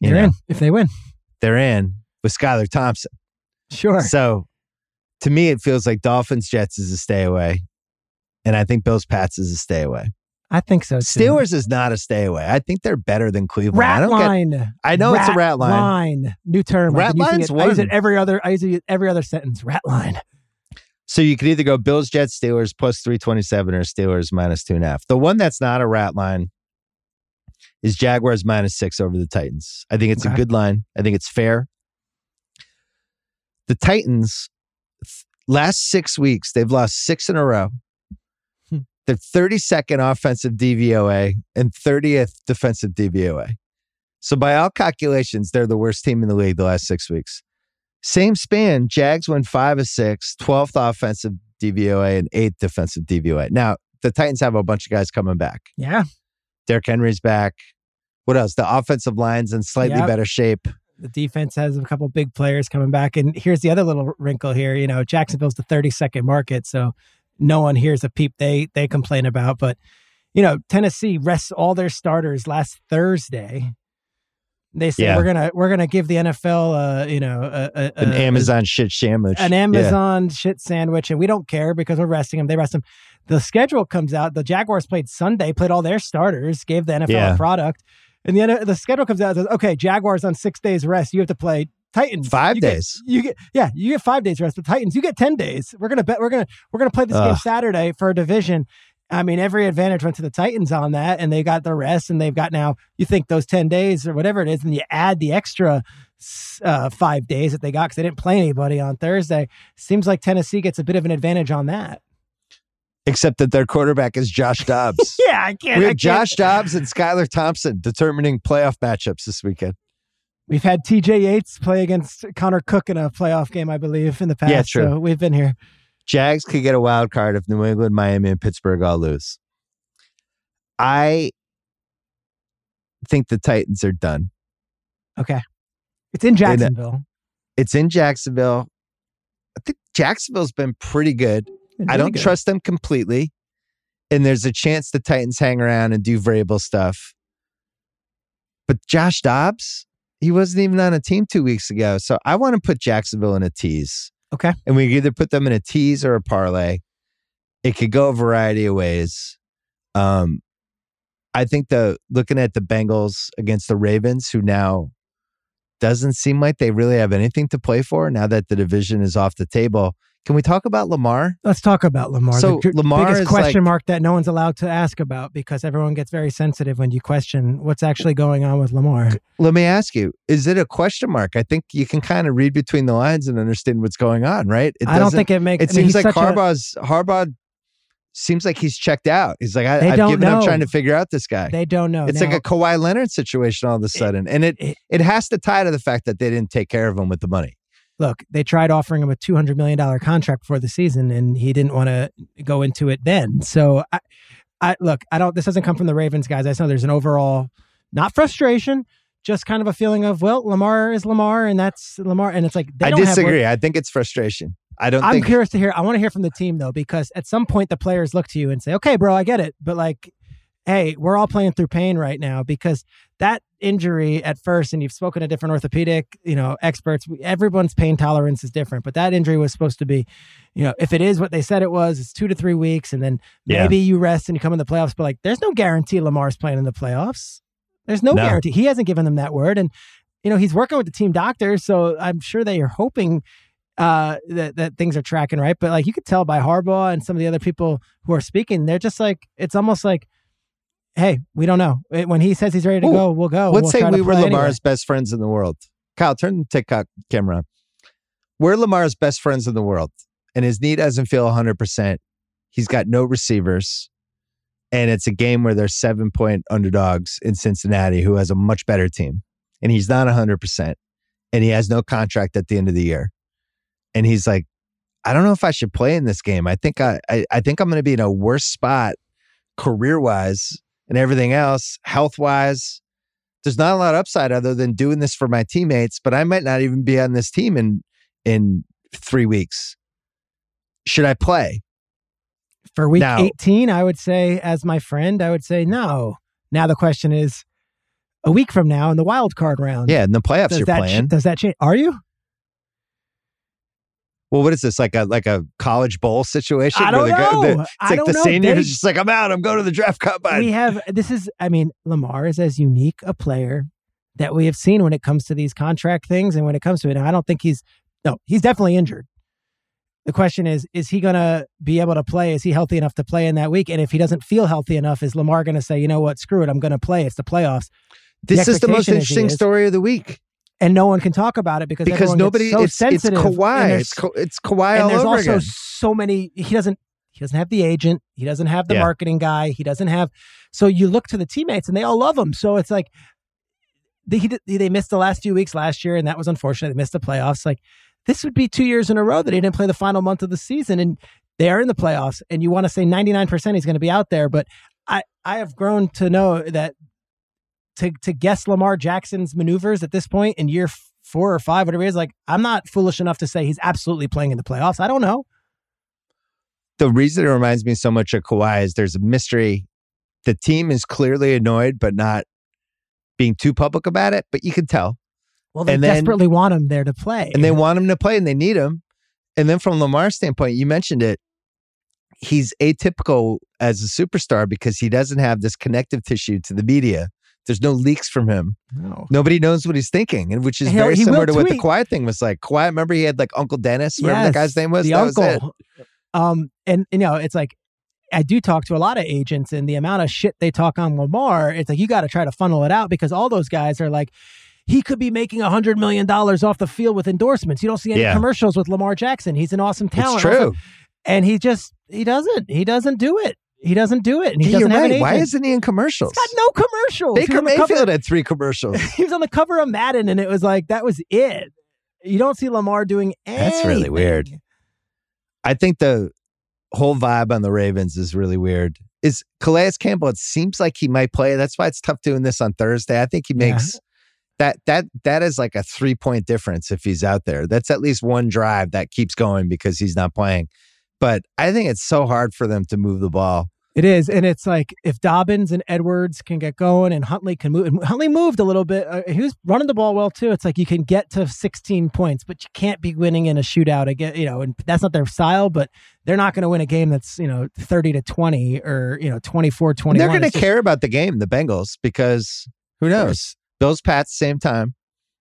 you They're know, in if they win. they're in with Skylar Thompson. Sure. So to me, it feels like Dolphins Jets is a stay away. And I think Bills Pats is a stay away. I think so too. Steelers is not a stay away. I think they're better than Cleveland. I rat don't get line. I know it's a rat line. New term. Rat line's it, I use it every other I use it every other sentence. Rat line. So you could either go Bills, Jets, Steelers plus 327 or Steelers minus two and a half. The one that's not a rat line is Jaguars minus six over the Titans. I think it's a good line. I think it's fair. The Titans, last six weeks, they've lost six in a row. They're 32nd offensive DVOA and 30th defensive DVOA. So by all calculations, they're the worst team in the league the last six weeks. Same span, Jags win five of six, 12th offensive DVOA and eighth defensive DVOA. Now, the Titans have a bunch of guys coming back. Yeah. Derrick Henry's back. What else? The offensive line's in slightly Yep. better shape. The defense has a couple big players coming back. And here's the other little wrinkle here. You know, Jacksonville's the 32nd market, so no one hears a peep they they complain about. But you know, Tennessee rests all their starters last Thursday. They say Yeah. we're gonna we're gonna give the NFL uh, you know a, a, An a- Amazon shit sandwich. an Yeah. Amazon shit sandwich, and we don't care because we're resting them. They rest them. The schedule comes out. The Jaguars played Sunday, played all their starters, gave the NFL Yeah. a product, and the the schedule comes out. and Says, okay, Jaguars on six days rest. You have to play Titans Five You get- days. you get yeah, you get five days rest. But Titans, you get ten days. We're gonna bet. We're gonna we're gonna play this game Saturday for a division. I mean, every advantage went to the Titans on that, and they got the rest, and they've got now. You think those ten days or whatever it is, and you add the extra uh, five days that they got because they didn't play anybody on Thursday. Seems like Tennessee gets a bit of an advantage on that. Except that their quarterback is Josh Dobbs. Yeah, I can't. we have Josh Dobbs and Skylar Thompson determining playoff matchups this weekend. We've had TJ Yates play against Connor Cook in a playoff game, I believe, in the past. Yeah, true. So we've been here. Jags could get a wild card if New England, Miami, and Pittsburgh all lose. I think the Titans are done. Okay, it's in Jacksonville. It's in Jacksonville. I think Jacksonville's been pretty good. Been I don't good. trust them completely. And there's a chance the Titans hang around and do variable stuff. But Josh Dobbs, he wasn't even on a team two weeks ago. So I want to put Jacksonville in a tease. Okay. And we either put them in a tease or a parlay. It could go a variety of ways. Um, I think the looking at the Bengals against the Ravens, who now doesn't seem like they really have anything to play for now that the division is off the table. Can we talk about Lamar? Let's talk about Lamar. So the Lamar biggest is question like- mark that no one's allowed to ask about because everyone gets very sensitive when you question what's actually going on with Lamar. Let me ask you: Is it a question mark? I think you can kind of read between the lines and understand what's going on, right? It I don't think it makes. It I mean, seems like such a- Harbaugh's Harbaugh seems like he's checked out. He's like, I, don't given up know. trying to figure out this guy. They don't know. it's Now, like a Kawhi Leonard situation all of a sudden, and it, it- it has to tie to the fact that they didn't take care of him with the money. Look. They tried offering him a two hundred million dollar contract before the season, and he didn't want to go into it then. So, I, I look. I don't. This doesn't come from the Ravens guys. I know there's an overall not frustration, just kind of a feeling of well, Lamar is Lamar, and that's Lamar, and it's like they I don't have disagree. I think it's frustration. I don't I'm think curious to hear. I want to hear from the team though, because at some point the players look to you and say, "Okay, bro, I get it," but like, hey, we're all playing through pain right now because that injury at first, and you've spoken to different orthopedic, you know, experts. Everyone's pain tolerance is different, but that injury was supposed to be, you know, if it is what they said it was, it's two to three weeks, and then Yeah. maybe you rest and you come in the playoffs. But like, there's no guarantee Lamar's playing in the playoffs. There's no, No. guarantee. He hasn't given them that word, and you know he's working with the team doctors, so I'm sure they are hoping uh, that that things are tracking right. But like you could tell by Harbaugh and some of the other people who are speaking, they're just like it's almost like, hey, we don't know. Eh, when he says he's ready to Ooh, go, we'll go. Let's We'll say we were play anyway. Lamar's best friends in the world. Kyle, turn the TikTok camera. We're Lamar's best friends in the world, and his knee doesn't feel 100%. He's got no receivers, and it's a game where there's seven point underdogs in Cincinnati, who has a much better team, and he's not 100%, and he has no contract at the end of the year. And he's like, I don't know if I should play in this game. I think I, I, I think I'm going to be in a worse spot career wise and everything else, health wise there's not a lot of upside other than doing this for my teammates, but I might not even be on this team in in three weeks. Should I play? for week Now- 18. I would say, as my friend, I would say no. Now the question is, a week from now in the wild card round, Yeah, in the playoffs does you're that ch- does that change? Are you? Well, what is this like a like a college bowl situation? I don't the guy- the- know. it's I like the know. senior They- is just like I'm out. I'm going to the draft combine. we have this is i mean lamar is as unique a player that we have seen when it comes to these contract things and when it comes to it and i don't think he's no he's definitely injured the question is is he going to be able to play is he healthy enough to play in that week and if he doesn't feel healthy enough is lamar going to say you know what screw it i'm going to play it's the playoffs this is the most expectation is he interesting is. story of the week and no one can talk about it because because nobody so it's, it's sensitive and Kawhi. It's Ka- it's Kawhi and there's also again. so many he doesn't he doesn't have the agent he doesn't have the Yeah. marketing guy he doesn't have so you look to the teammates and they all love him so it's like they, he they missed the last few weeks last year and that was unfortunate they missed the playoffs like this would be two years in a row that he didn't play the final month of the season and they are in the playoffs and you want to say 99% he's going to be out there but i i have grown to know that to to guess lamar jackson's maneuvers at this point in year four or five whatever it is like i'm not foolish enough to say he's absolutely playing in the playoffs i don't know the reason it reminds me so much of Kawhi is there's a mystery. The team is clearly annoyed, but not being too public about it. But you can tell. Well, they And then- desperately want him there to play. and they want him to play and they need him. And then from Lamar's standpoint, you mentioned it. He's atypical as a superstar because he doesn't have this connective tissue to the media. There's no leaks from him. No. Nobody knows what he's thinking, and which is He'll- very similar to what the Kawhi thing was like. Kawhi, remember he had like Uncle Dennis, whatever the Yes, guy's name was. the that was uncle. Um, and you know, it's like I do talk to a lot of agents, and the amount of shit they talk on Lamar, it's like you got to try to funnel it out because all those guys are like. He could be making a hundred million dollars off the field with endorsements. You don't see any Yeah. commercials with Lamar Jackson. He's an awesome talent. It's true. and he just he doesn't. He doesn't do it. He doesn't do it. And he Yeah, doesn't have an agent. Why isn't he in commercials? He's got no commercials. Baker on the cover- Mayfield had three commercials. he was on the cover of Madden, and it was like that was it. You don't see Lamar doing anything. That's really weird. I think the whole vibe on the Ravens is really weird. Is Calais Campbell? It seems like he might play. That's why it's tough doing this on Thursday. I think he Yeah. makes that that that is like a three point difference if he's out there. That's at least one drive that keeps going because he's not playing. But I think it's so hard for them to move the ball. It is, and it's like if Dobbins and Edwards can get going, and Huntley can move. And Huntley moved a little bit. Uh, he was running the ball well too. It's like you can get to 16 points, but you can't be winning in a shootout again. You know, and that's not their style. But they're not going to win a game that's you know 30 to 20 or you know 24 21. They're going to care about the game, the Bengals, because who knows? Bills, Pats, same time.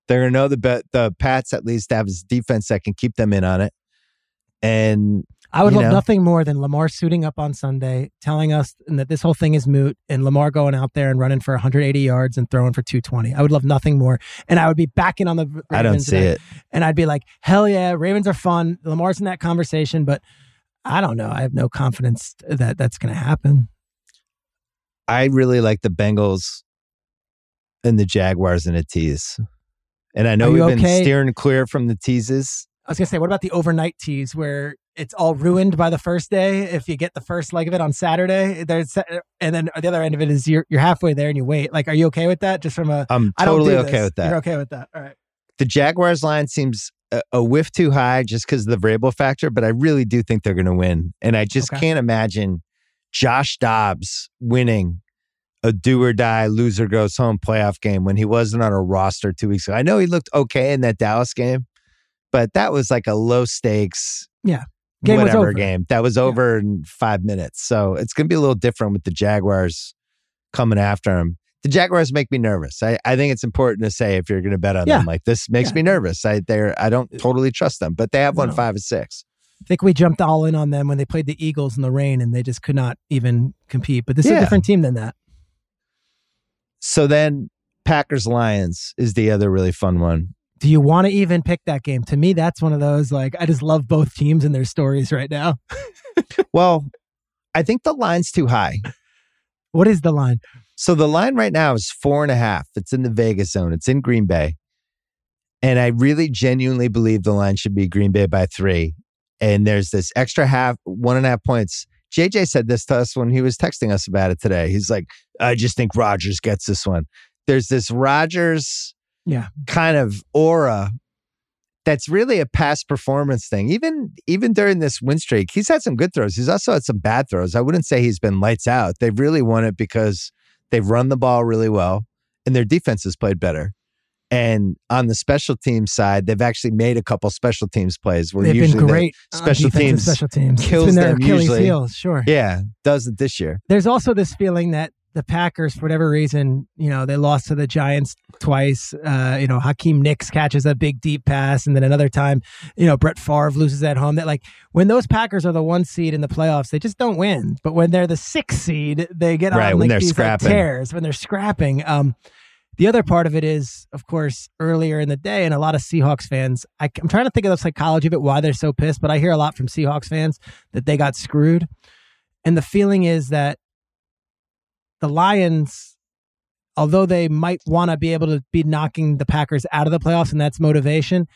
They're going to know the the Pats at least have his defense that can keep them in on it. And I would you love know? nothing more than Lamar suiting up on Sunday, telling us that this whole thing is moot, and Lamar going out there and running for 180 yards and throwing for 220. I would love nothing more, and I would be backing on the. Ravens I don't see and I- it. and I'd be like, hell yeah, Ravens are fun. Lamar's in that conversation, but I don't know. I have no confidence that that's going to happen. I really like the Bengals and the Jaguars in a tease. And I know we've you been steering clear from the teases. I was going to say, what about the overnight tease where it's all ruined by the first day? If you get the first leg of it on Saturday, there's, uh, and then the other end of it is you're you're halfway there and you wait. Like, are you okay with that? Just from a, I'm I don't totally do okay this. with that. You're okay with that. All right. The Jaguars line seems a, a whiff too high just because of the variable factor, but I really do think they're going to win. And I just Okay. can't imagine Josh Dobbs winning a do or die loser goes home playoff game when he wasn't on a roster two weeks ago. I know he looked okay in that Dallas game, but that was like a low stakes Yeah. Game was whatever over. game that was over in five minutes. So it's going to be a little different with the Jaguars coming after him. The Jaguars make me nervous. I, I think it's important to say if you're going to bet on Yeah. them, like this makes Yeah. me nervous. I they're I don't uh, totally trust them, but they have won No. five and six. I think we jumped all in on them when they played the Eagles in the rain and they just could not even compete. But this is a different team than that. So then Packers Lions is the other really fun one. Do you want to even pick that game? To me, that's one of those like I just love both teams and their stories right now. Well, I think the line's too high. What is the line? So the line right now is four and a half. It's in the Vegas zone. It's in Green Bay. And I really genuinely believe the line should be Green Bay by three. And there's this extra half, one and a half points. JJ said this to us when he was texting us about it today. He's like, I just think Rodgers gets this one. There's this Rodgers Yeah. kind of aura that's really a past performance thing. Even even during this win streak, he's had some good throws. He's also had some bad throws. I wouldn't say he's been lights out. They've really won it because they've run the ball really well and their defense has played better. And on the special teams side, they've actually made a couple special teams plays where They've usually been great. special teams special teams. kills it's been their them usually. sure. yeah, doesn't this year. There's also this feeling that the Packers, for whatever reason, you know, they lost to the Giants twice. Uh, you know, Hakeem Nicks catches a big deep pass, and then another time, you know, Brett Favre loses at home. That like when those Packers are the one seed in the playoffs, they just don't win. But when they're the six seed, they get Right, on when like they're these like, tears when they're scrapping. Um, the other part of it is, of course, earlier in the day, and a lot of Seahawks fans. I, I'm trying to think of the psychology of it, why they're so pissed. But I hear a lot from Seahawks fans that they got screwed, and the feeling is that the Lions, although they might want to be able to be knocking the Packers out of the playoffs, and that's motivation.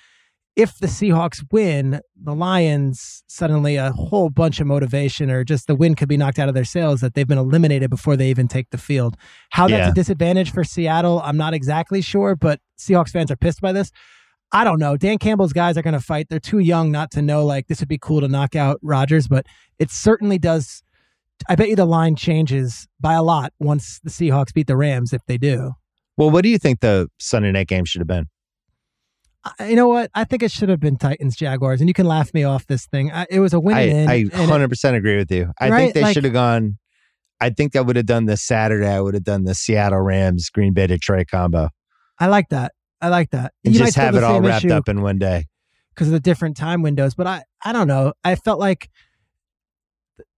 If the Seahawks win, the Lions suddenly a whole bunch of motivation, or just the win could be knocked out of their sails that they've been eliminated before they even take the field. How that's Yeah. a disadvantage for Seattle, I'm not exactly sure, but Seahawks fans are pissed by this. I don't know. Dan Campbell's guys are going to fight. They're too young not to know like this would be cool to knock out Rodgers, but it certainly does. I bet you the line changes by a lot once the Seahawks beat the Rams if they do. Well, what do you think the Sunday night game should have been? I, you know what? I think it should have been Titans Jaguars, and you can laugh me off this thing. I, it was a win. I, I 100% agree with you. I Right, think they like- should have gone. I think I would have done the Saturday. I would have done the Seattle Rams, Green Bay, Detroit combo. I like that. I like that. And You just have it all wrapped up in one day. because of the different time windows. But I, I don't know. I felt like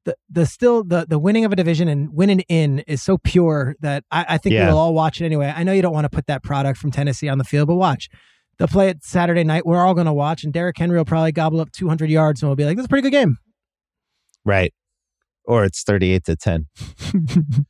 the the still the the winning of a division and winning in is so pure that I, I think Yeah. we'll all watch it anyway. I know you don't want to put that product from Tennessee on the field, but watch. They'll play it Saturday night. We're all going to watch, and Derrick Henry will probably gobble up 200 yards, and we'll be like, "This is a pretty good game." Right. Or it's 38 to 10.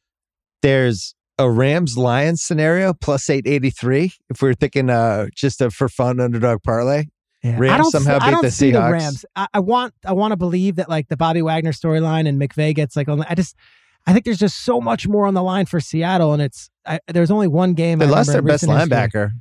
There's a Rams Lions scenario plus 883 if we're thinking uh just a for fun underdog parlay. Yeah. Rams I don't, somehow beat don't the see the Rams. I, I want I want to believe that like the Bobby Wagner storyline and McVay gets like. I just I think there's just so much more on the line for Seattle, and it's I, there's only one game. They I lost their best recent history. linebacker.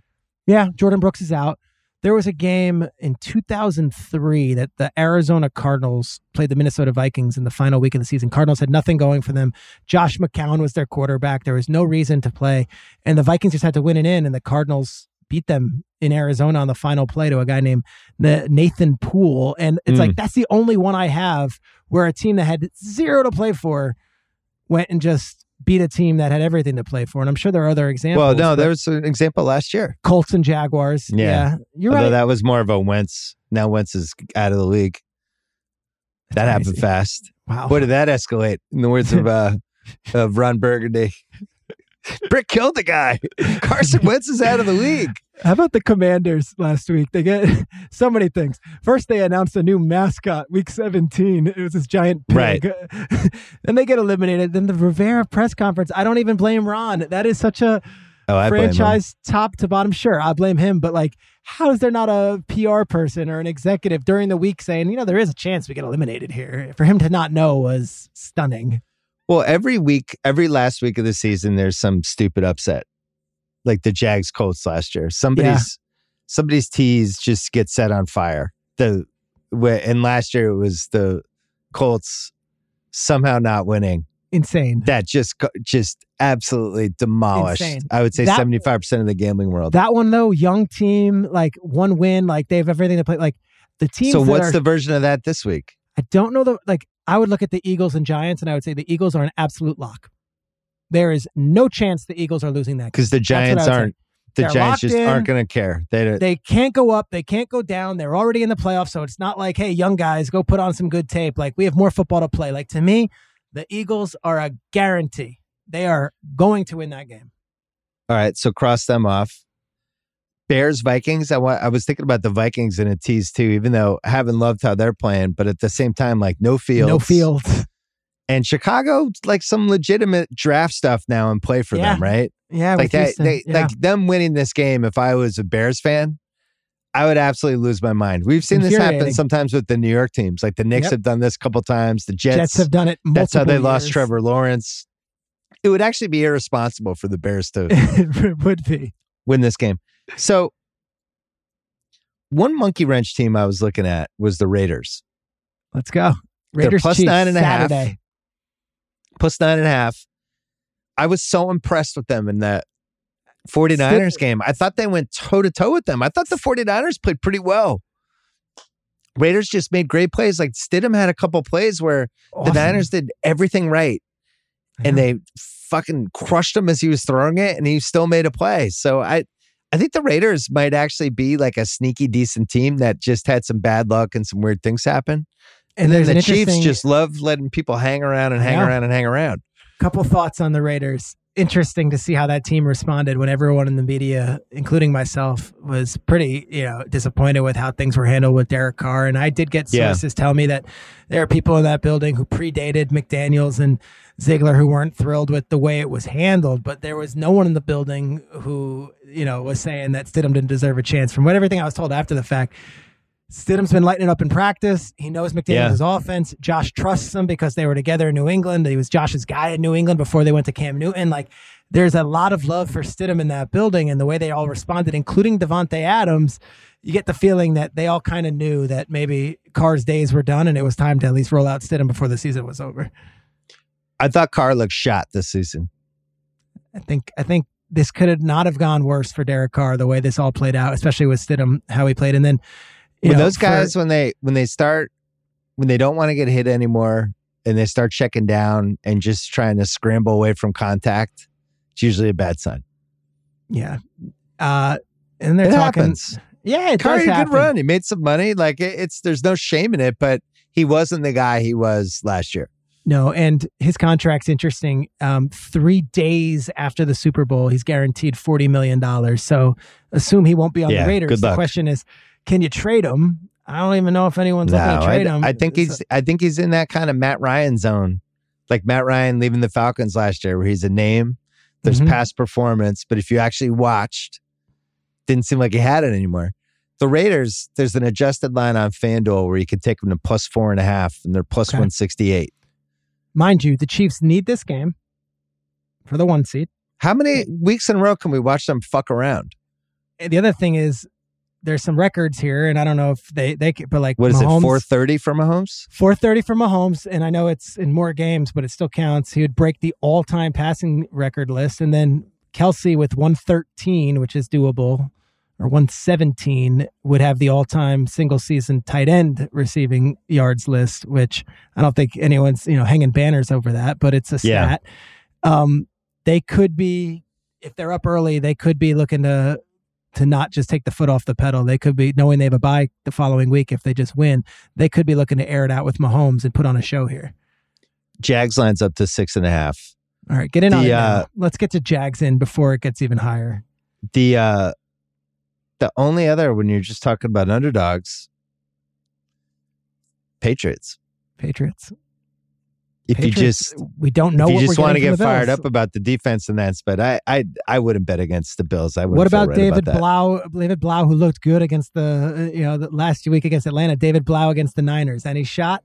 Yeah, Jordyn Brooks is out. There was a game in 2003 that the Arizona Cardinals played the Minnesota Vikings in the final week of the season. Cardinals had nothing going for them. Josh McCown was their quarterback. There was no reason to play, and the Vikings just had to win it in, and the Cardinals beat them in Arizona on the final play to a guy named Nathan Poole. And it's mm. like that's the only one I have where a team that had zero to play for went and just beat a team that had everything to play for. And I'm sure there are other examples. Well, no, there was an example last year. Colts and Jaguars. Yeah, yeah you're Although right. That was more of a Wentz. Now Wentz is out of the league. That happened fast. Wow. What did that escalate? In the words of uh, of Ron Burgundy. Brick killed the guy. Carson Wentz is out of the league. How about the Commanders last week? They get so many things. First, they announced a new mascot week 17. It was this giant pig. Right. then they get eliminated. Then the Rivera press conference. I don't even blame Ron. That is such a oh, franchise top to bottom. Sure, I blame him, but like, how is there not a PR person or an executive during the week saying, you know, there is a chance we get eliminated here? For him to not know was stunning. Well, every week, every last week of the season, there's some stupid upset, like the Jags Colts last year. Somebody's yeah. somebody's tees just get set on fire. The and last year it was the Colts somehow not winning. Insane. That just just absolutely demolished. Insane. I would say seventy five percent of the gambling world. That one though, young team, like one win, like they have everything to play. Like the team. So what's are, the version of that this week? I don't know the like I would look at the Eagles and Giants and I would say the Eagles are an absolute lock. There is no chance the Eagles are losing that because the Giants aren't. Say. The They're Giants just in. aren't going to care. They they can't go up. They can't go down. They're already in the playoffs, so it's not like, hey, young guys, go put on some good tape. Like we have more football to play. Like to me, the Eagles are a guarantee. They are going to win that game. All right, so cross them off. Bears Vikings. I I was thinking about the Vikings in a tease too, even though I haven't loved how they're playing, but at the same time, like no fields, no fields, and Chicago like some legitimate draft stuff now and play for yeah. them, right? Yeah, like they, they yeah. like them winning this game. If I was a Bears fan, I would absolutely lose my mind. We've seen this happen sometimes with the New York teams. Like the Knicks yep. have done this a couple times. The Jets, Jets have done it. That's how they years. lost Trevor Lawrence. It would actually be irresponsible for the Bears to it would be win this game. So one monkey wrench team I was looking at was the Raiders. Let's go. Raiders plus Chiefs, nine and a half. Plus nine and a half. I was so impressed with them in that 49ers game. I thought they went toe to toe with them. I thought the 49ers played pretty well. Raiders just made great plays. Like Stidham had a couple plays where awesome. the Niners did everything right. And they fucking crushed him as he was throwing it, and he still made a play. So I I think the Raiders might actually be like a sneaky decent team that just had some bad luck and some weird things happen. And, and then the Chiefs just love letting people hang around and hang around and hang around. Couple thoughts on the Raiders. Interesting to see how that team responded when everyone in the media, including myself, was pretty, you know, disappointed with how things were handled with Derek Carr. And I did get sources yeah. tell me that there are people in that building who predated McDaniels and Ziegler who weren't thrilled with the way it was handled, but there was no one in the building who, you know, was saying that Stidham didn't deserve a chance. From what everything I was told after the fact, Stidham's been lighting it up in practice. He knows McDaniels' yeah. offense. Josh trusts him because they were together in New England. He was Josh's guy in New England before they went to Cam Newton. Like, there's a lot of love for Stidham in that building and the way they all responded, including Davante Adams. You get the feeling that they all kind of knew that maybe Carr's days were done and it was time to at least roll out Stidham before the season was over. I thought Carr looked shot this season. I think I think this could have not have gone worse for Derek Carr the way this all played out, especially with Stidham how he played. And then when know, those guys for, when they when they start when they don't want to get hit anymore and they start checking down and just trying to scramble away from contact, it's usually a bad sign. Yeah. Uh and they're it talking happens. Yeah, it Carr does a good run. He made some money. Like it, it's there's no shame in it, but he wasn't the guy he was last year. No, and his contract's interesting. Um, three days after the Super Bowl, he's guaranteed forty million dollars. So assume he won't be on yeah, the Raiders. The question is, can you trade him? I don't even know if anyone's no, looking to trade I, him. I think he's. I think he's in that kind of Matt Ryan zone, like Matt Ryan leaving the Falcons last year, where he's a name. There's mm-hmm. past performance, but if you actually watched, didn't seem like he had it anymore. The Raiders, there's an adjusted line on FanDuel where you can take them to plus four and a half, and they're plus okay. one sixty eight. Mind you, the Chiefs need this game for the one seed. How many weeks in a row can we watch them fuck around? And the other thing is, there's some records here, and I don't know if they they could, but like What is Mahomes, it? Four thirty for Mahomes. 430 for Mahomes, and I know it's in more games, but it still counts. He would break the all-time passing record list, and then Kelce with 113, which is doable, or 117 would have the all-time single-season tight end receiving yards list, which I don't think anyone's you know hanging banners over that, but it's a Yeah. stat. Um, they could be if they're up early, they could be looking to to not just take the foot off the pedal. They could be knowing they have a bye the following week if they just win. They could be looking to air it out with Mahomes and put on a show here. Jags lines up to six and a half. All right, get in on The, it. now. uh, Let's get to Jags in before it gets even higher. The uh the only other when you're just talking about underdogs, Patriots. Patriots. If you just we don't know if you what just want to get fired up about the defense and that, but I I I wouldn't bet against the Bills. I wouldn't feel about right David about. Blough? David Blough, who looked good against the uh, you know the last week against Atlanta. David Blough against the Niners. Any shot?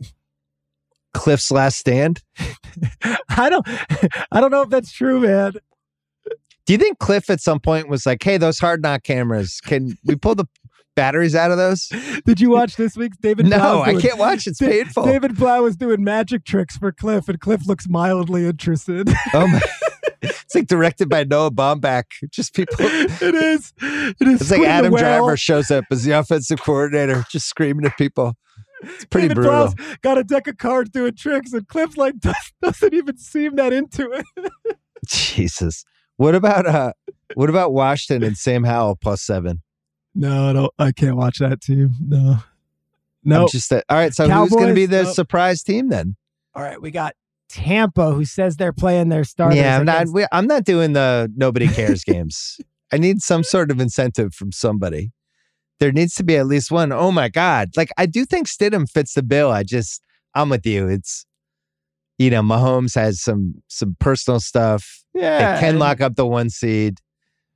Kliff's last stand? I don't. I don't know if that's true, man. Do you think Kliff at some point was like, "Hey, those hard knock cameras, can we pull the batteries out of those?" Did you watch this week's David? no, I doing- can't watch. It's Da- painful. David Blough was doing magic tricks for Kliff, and Kliff looks mildly interested. oh my! It's like directed by Noah Baumbach. Just people. it is. It is. It's like Squid in the Adam Driver shows up as the offensive coordinator, just screaming at people. It's pretty David brutal. Blough's got a deck of cards doing tricks, and Kliff's like doesn't even seem that into it. Jesus. What about uh? What about Washington and Sam Howell plus seven? No, I don't. I can't watch that team. No, no. I'm just all right. So who's going to be the Nope. surprise team then? All right, we got Tampa, who says they're playing their starters. yeah, I'm not. we- I'm not doing the nobody cares games. I need some sort of incentive from somebody. There needs to be at least one. Oh my god! Like I do think Stidham fits the bill. I just I'm with you. It's you know Mahomes has some some personal stuff. yeah, It can lock up the one seed,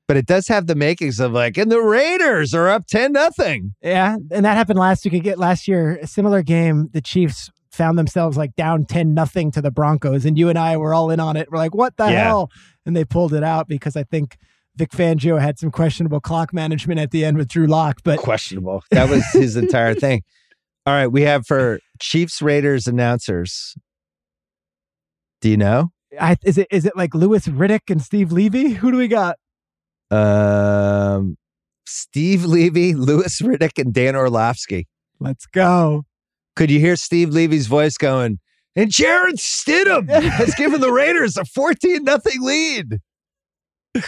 but it does have the makings of like, and the Raiders are up ten nothing. Yeah, and that happened last week. Get last year, a similar game. The Chiefs found themselves like down ten nothing to the Broncos, and you and I were all in on it. We're like, "What the Yeah. hell?" And they pulled it out because I think Vic Fangio had some questionable clock management at the end with Drew Lock. But Questionable. That was his entire thing. All right, we have for Chiefs Raiders announcers. Do you know? I, is it is it like Louis Riddick and Steve Levy? Who do we got? Um, Steve Levy, Louis Riddick, and Dan Orlovsky. Let's go. Could you hear Steve Levy's voice going? And Jarrett Stidham has given the Raiders a fourteen nothing lead.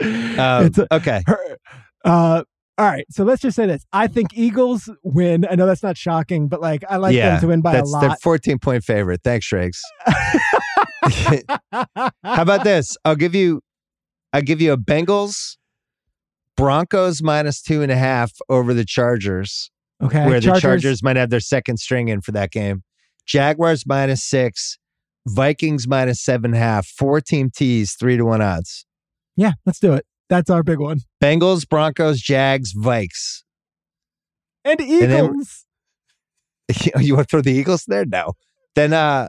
Um, a- okay, Her- uh, all right, so let's just say this. I think Eagles win. I know that's not shocking, but like I like yeah, them to win by a lot. fourteen point favorite. Thanks, Schrags. How about this? I'll give you, I'll give you a Bengals, Broncos minus two and a half over the Chargers. okay, where the Chargers might have their second string in for that game. Jaguars minus six, Vikings minus seven and a half, four team tease, three to one odds. Yeah, let's do it. That's our big one. Bengals, Broncos, Jags, Vikes. And then- Eagles. you want to throw the Eagles there? No. Then uh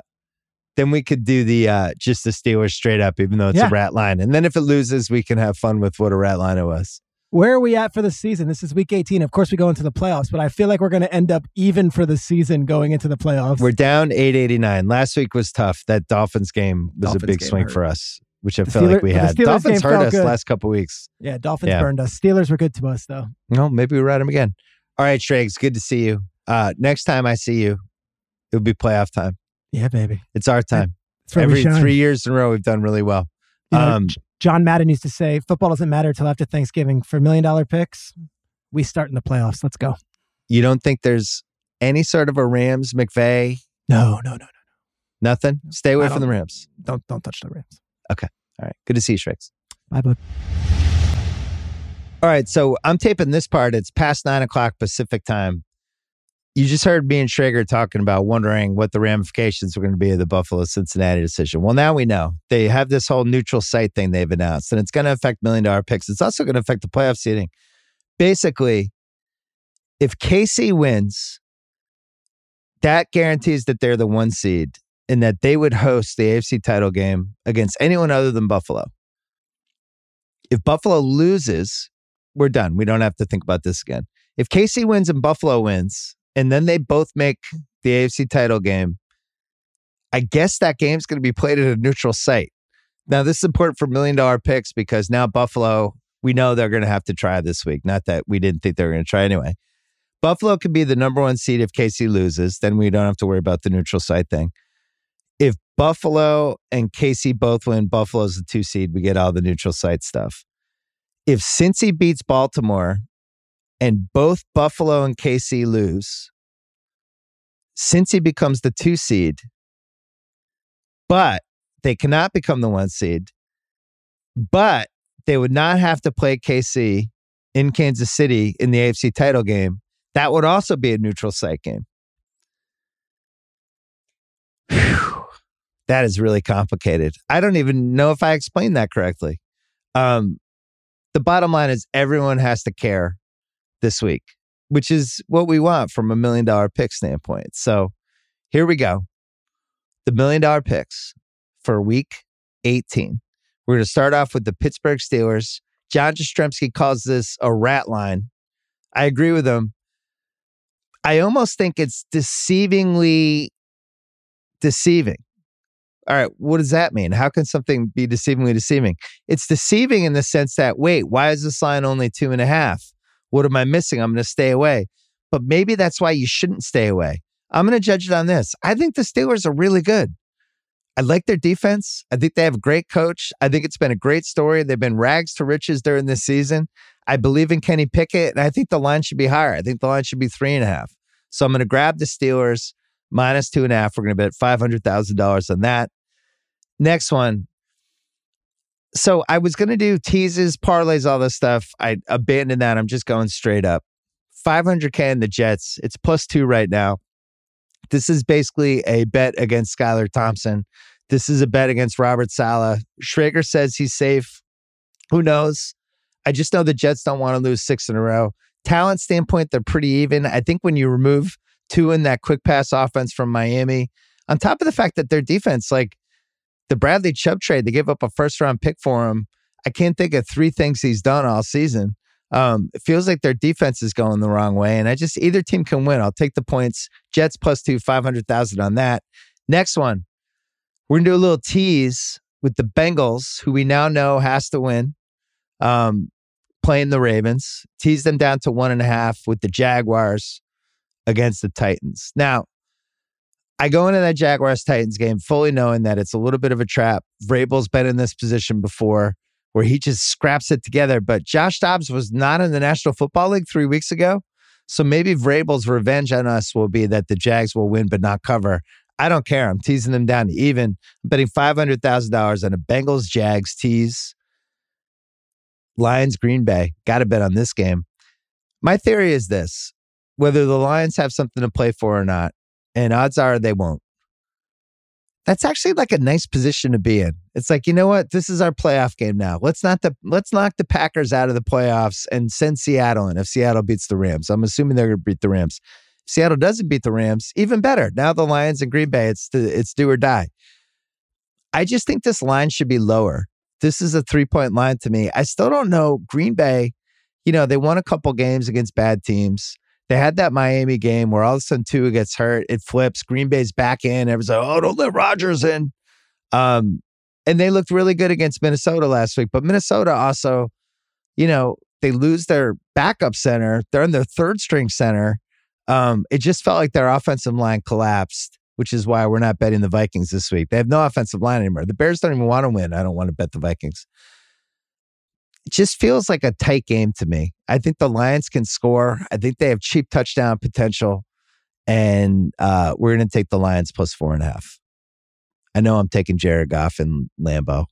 then we could do the uh just the Steelers straight up, even though it's Yeah. a rat line. And then if it loses, we can have fun with what a rat line it was. Where are we at for the season? This is week 18. Of course, we go into the playoffs, but I feel like we're going to end up even for the season going into the playoffs. We're down 889. Last week was tough. That Dolphins game was Dolphins a big swing hurt. for us, which I The felt like we had. Dolphins game hurt us good. last couple weeks. yeah, Dolphins Yeah. burned us. Steelers were good to us, though. No, maybe we ride them again. All right, Schrags, good to see you. Uh, next time I see you, it'll be playoff time. Yeah, baby. It's our time. Every three years in a row, we've done really well. You know, Um, John Madden used to say, football doesn't matter till after Thanksgiving. For million dollar picks, we start in the playoffs. Let's go. you don't think there's any sort of a Rams, McVay, No, no, no, no. nothing? Stay away from the Rams. Don't don't touch the Rams. Okay. All right, good to see you, Schrags. Bye, bud. All right, so I'm taping this part. It's past nine o'clock Pacific time. You just heard me and Schrager talking about wondering what the ramifications were going to be of the Buffalo Cincinnati decision. Well, now we know. They have this whole neutral site thing they've announced, and it's going to affect million dollar picks. It's also going to affect the playoff seeding. Basically, if KC wins, that guarantees that they're the one seed and that they would host the AFC title game against anyone other than Buffalo. If Buffalo loses, we're done. We don't have to think about this again. If KC wins and Buffalo wins, and then they both make the AFC title game, I guess that game's going to be played at a neutral site. Now, this is important for million dollar picks because now Buffalo, we know they're going to have to try this week. Not that we didn't think they were going to try anyway. Buffalo could be the number one seed if KC loses. Then we don't have to worry about the neutral site thing. If Buffalo and KC both win, Buffalo's the two seed. We get all the neutral site stuff. If Cincy beats Baltimore and both Buffalo and KC lose, Cincy becomes the two seed, but they cannot become the one seed. But they would not have to play KC in Kansas City in the AFC title game. That would also be a neutral site game. Whew. That is really complicated. I don't even know if I explained that correctly. Um, the bottom line is everyone has to care this week, which is what we want from a million dollar pick standpoint. So here we go. The million dollar picks for week 18. We're going to start off with the Pittsburgh Steelers. John Jastremski calls this a rat line. I agree with him. I almost think it's deceivingly deceiving. All right, what does that mean? How can something be deceivingly deceiving? It's deceiving in the sense that, wait, why is this line only two and a half? What am I missing? I'm going to stay away. But maybe that's why you shouldn't stay away. I'm going to judge it on this. I think the Steelers are really good. I like their defense. I think they have a great coach. I think it's been a great story. They've been rags to riches during this season. I believe in Kenny Pickett, and I think the line should be higher. I think the line should be three and a half. So I'm going to grab the Steelers minus two and a half. We're going to bet $500,000 on that. Next one. So I was going to do teases, parlays, all this stuff. I abandoned that. I'm just going straight up. 500K in the Jets. It's plus two right now. This is basically a bet against Skylar Thompson. This is a bet against Robert Saleh. Schrager says he's safe. Who knows? I just know the Jets don't want to lose six in a row. Talent standpoint, they're pretty even. I think when you remove Tua in that quick pass offense from Miami, on top of the fact that their defense, like the Bradley Chubb trade, they gave up a first round pick for him. I can't think of three things he's done all season. Um, it feels like their defense is going the wrong way, and I just either team can win. I'll take the points. Jets plus two, five hundred thousand on that. Next one, we're gonna do a little tease with the Bengals, who we now know has to win. Um, playing the Ravens, tease them down to one and a half with the Jaguars against the Titans. Now, I go into that Jaguars Titans game fully knowing that it's a little bit of a trap. Vrabel's been in this position before where he just scraps it together. But Josh Dobbs was not in the National Football League three weeks ago. So maybe Vrabel's revenge on us will be that the Jags will win but not cover. I don't care. I'm teasing them down to even. I'm betting $500,000 on a Bengals Jags tease. Lions Green Bay. Got to bet on this game. My theory is this whether the Lions have something to play for or not, and odds are they won't. That's actually like a nice position to be in. It's like, you know what? This is our playoff game now. Let's not the let's knock the Packers out of the playoffs and send Seattle in if Seattle beats the Rams. I'm assuming they're gonna beat the Rams. If Seattle doesn't beat the Rams, even better. Now the Lions and Green Bay, it's the, it's do or die. I just think this line should be lower. This is a three point line to me. I still don't know. Green Bay, you know, they won a couple games against bad teams. They had that Miami game where all of a sudden Tua gets hurt. It flips. Green Bay's back in. Everyone's like, oh, don't let Rodgers in. Um, and they looked really good against Minnesota last week. But Minnesota also, you know, they lose their backup center. They're in their third string center. Um, it just felt like their offensive line collapsed, which is why we're not betting the Vikings this week. They have no offensive line anymore. The Bears don't even want to win. I don't want to bet the Vikings it just feels like a tight game to me. I think the Lions can score. I think they have cheap touchdown potential. And uh, we're going to take the Lions plus four and a half. I know I'm taking Jared Goff and Lambeau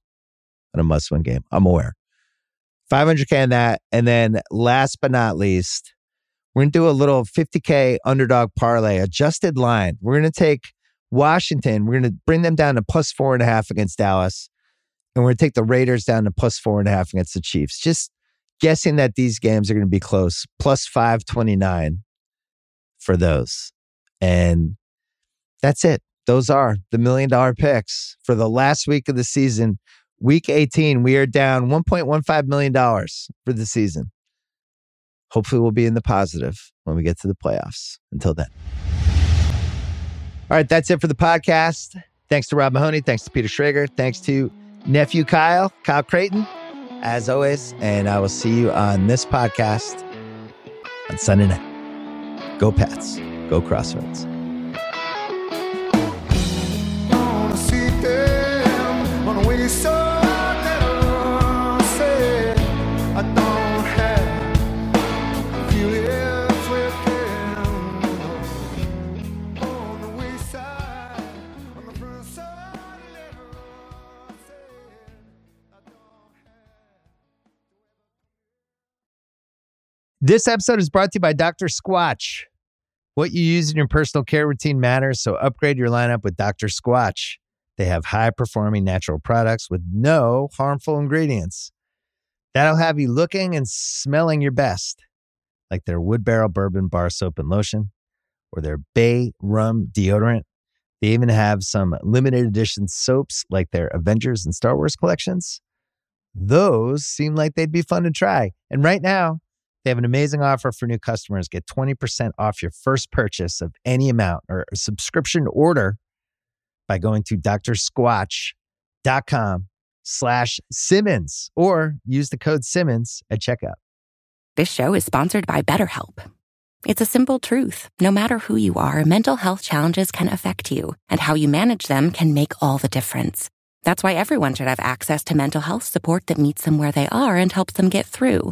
in a must win game. I'm aware. 500K on that. And then last but not least, we're going to do a little 50K underdog parlay, adjusted line. We're going to take Washington. We're going to bring them down to plus four and a half against Dallas and we're going to take the Raiders down to plus four and a half against the Chiefs. Just guessing that these games are going to be close, plus 529 for those. And that's it. Those are the million dollar picks for the last week of the season. Week 18, we are down $1.15 million for the season. Hopefully, we'll be in the positive when we get to the playoffs. Until then. All right, that's it for the podcast. Thanks to Rob Mahoney. Thanks to Peter Schrager. Thanks to nephew Kyle, Kyle Crichton, as always. And I will see you on this podcast on Sunday night. Go Pats. Go Crossroads. This episode is brought to you by Dr. Squatch. What you use in your personal care routine matters, so upgrade your lineup with Dr. Squatch. They have high performing natural products with no harmful ingredients. That'll have you looking and smelling your best, like their wood barrel bourbon bar soap and lotion or their bay rum deodorant. They even have some limited edition soaps like their Avengers and Star Wars collections. Those seem like they'd be fun to try. And right now, they have an amazing offer for new customers. Get 20% off your first purchase of any amount or a subscription order by going to drsquatch.com slash Simmons or use the code Simmons at checkout. This show is sponsored by BetterHelp. It's a simple truth. No matter who you are, mental health challenges can affect you, and how you manage them can make all the difference. That's why everyone should have access to mental health support that meets them where they are and helps them get through.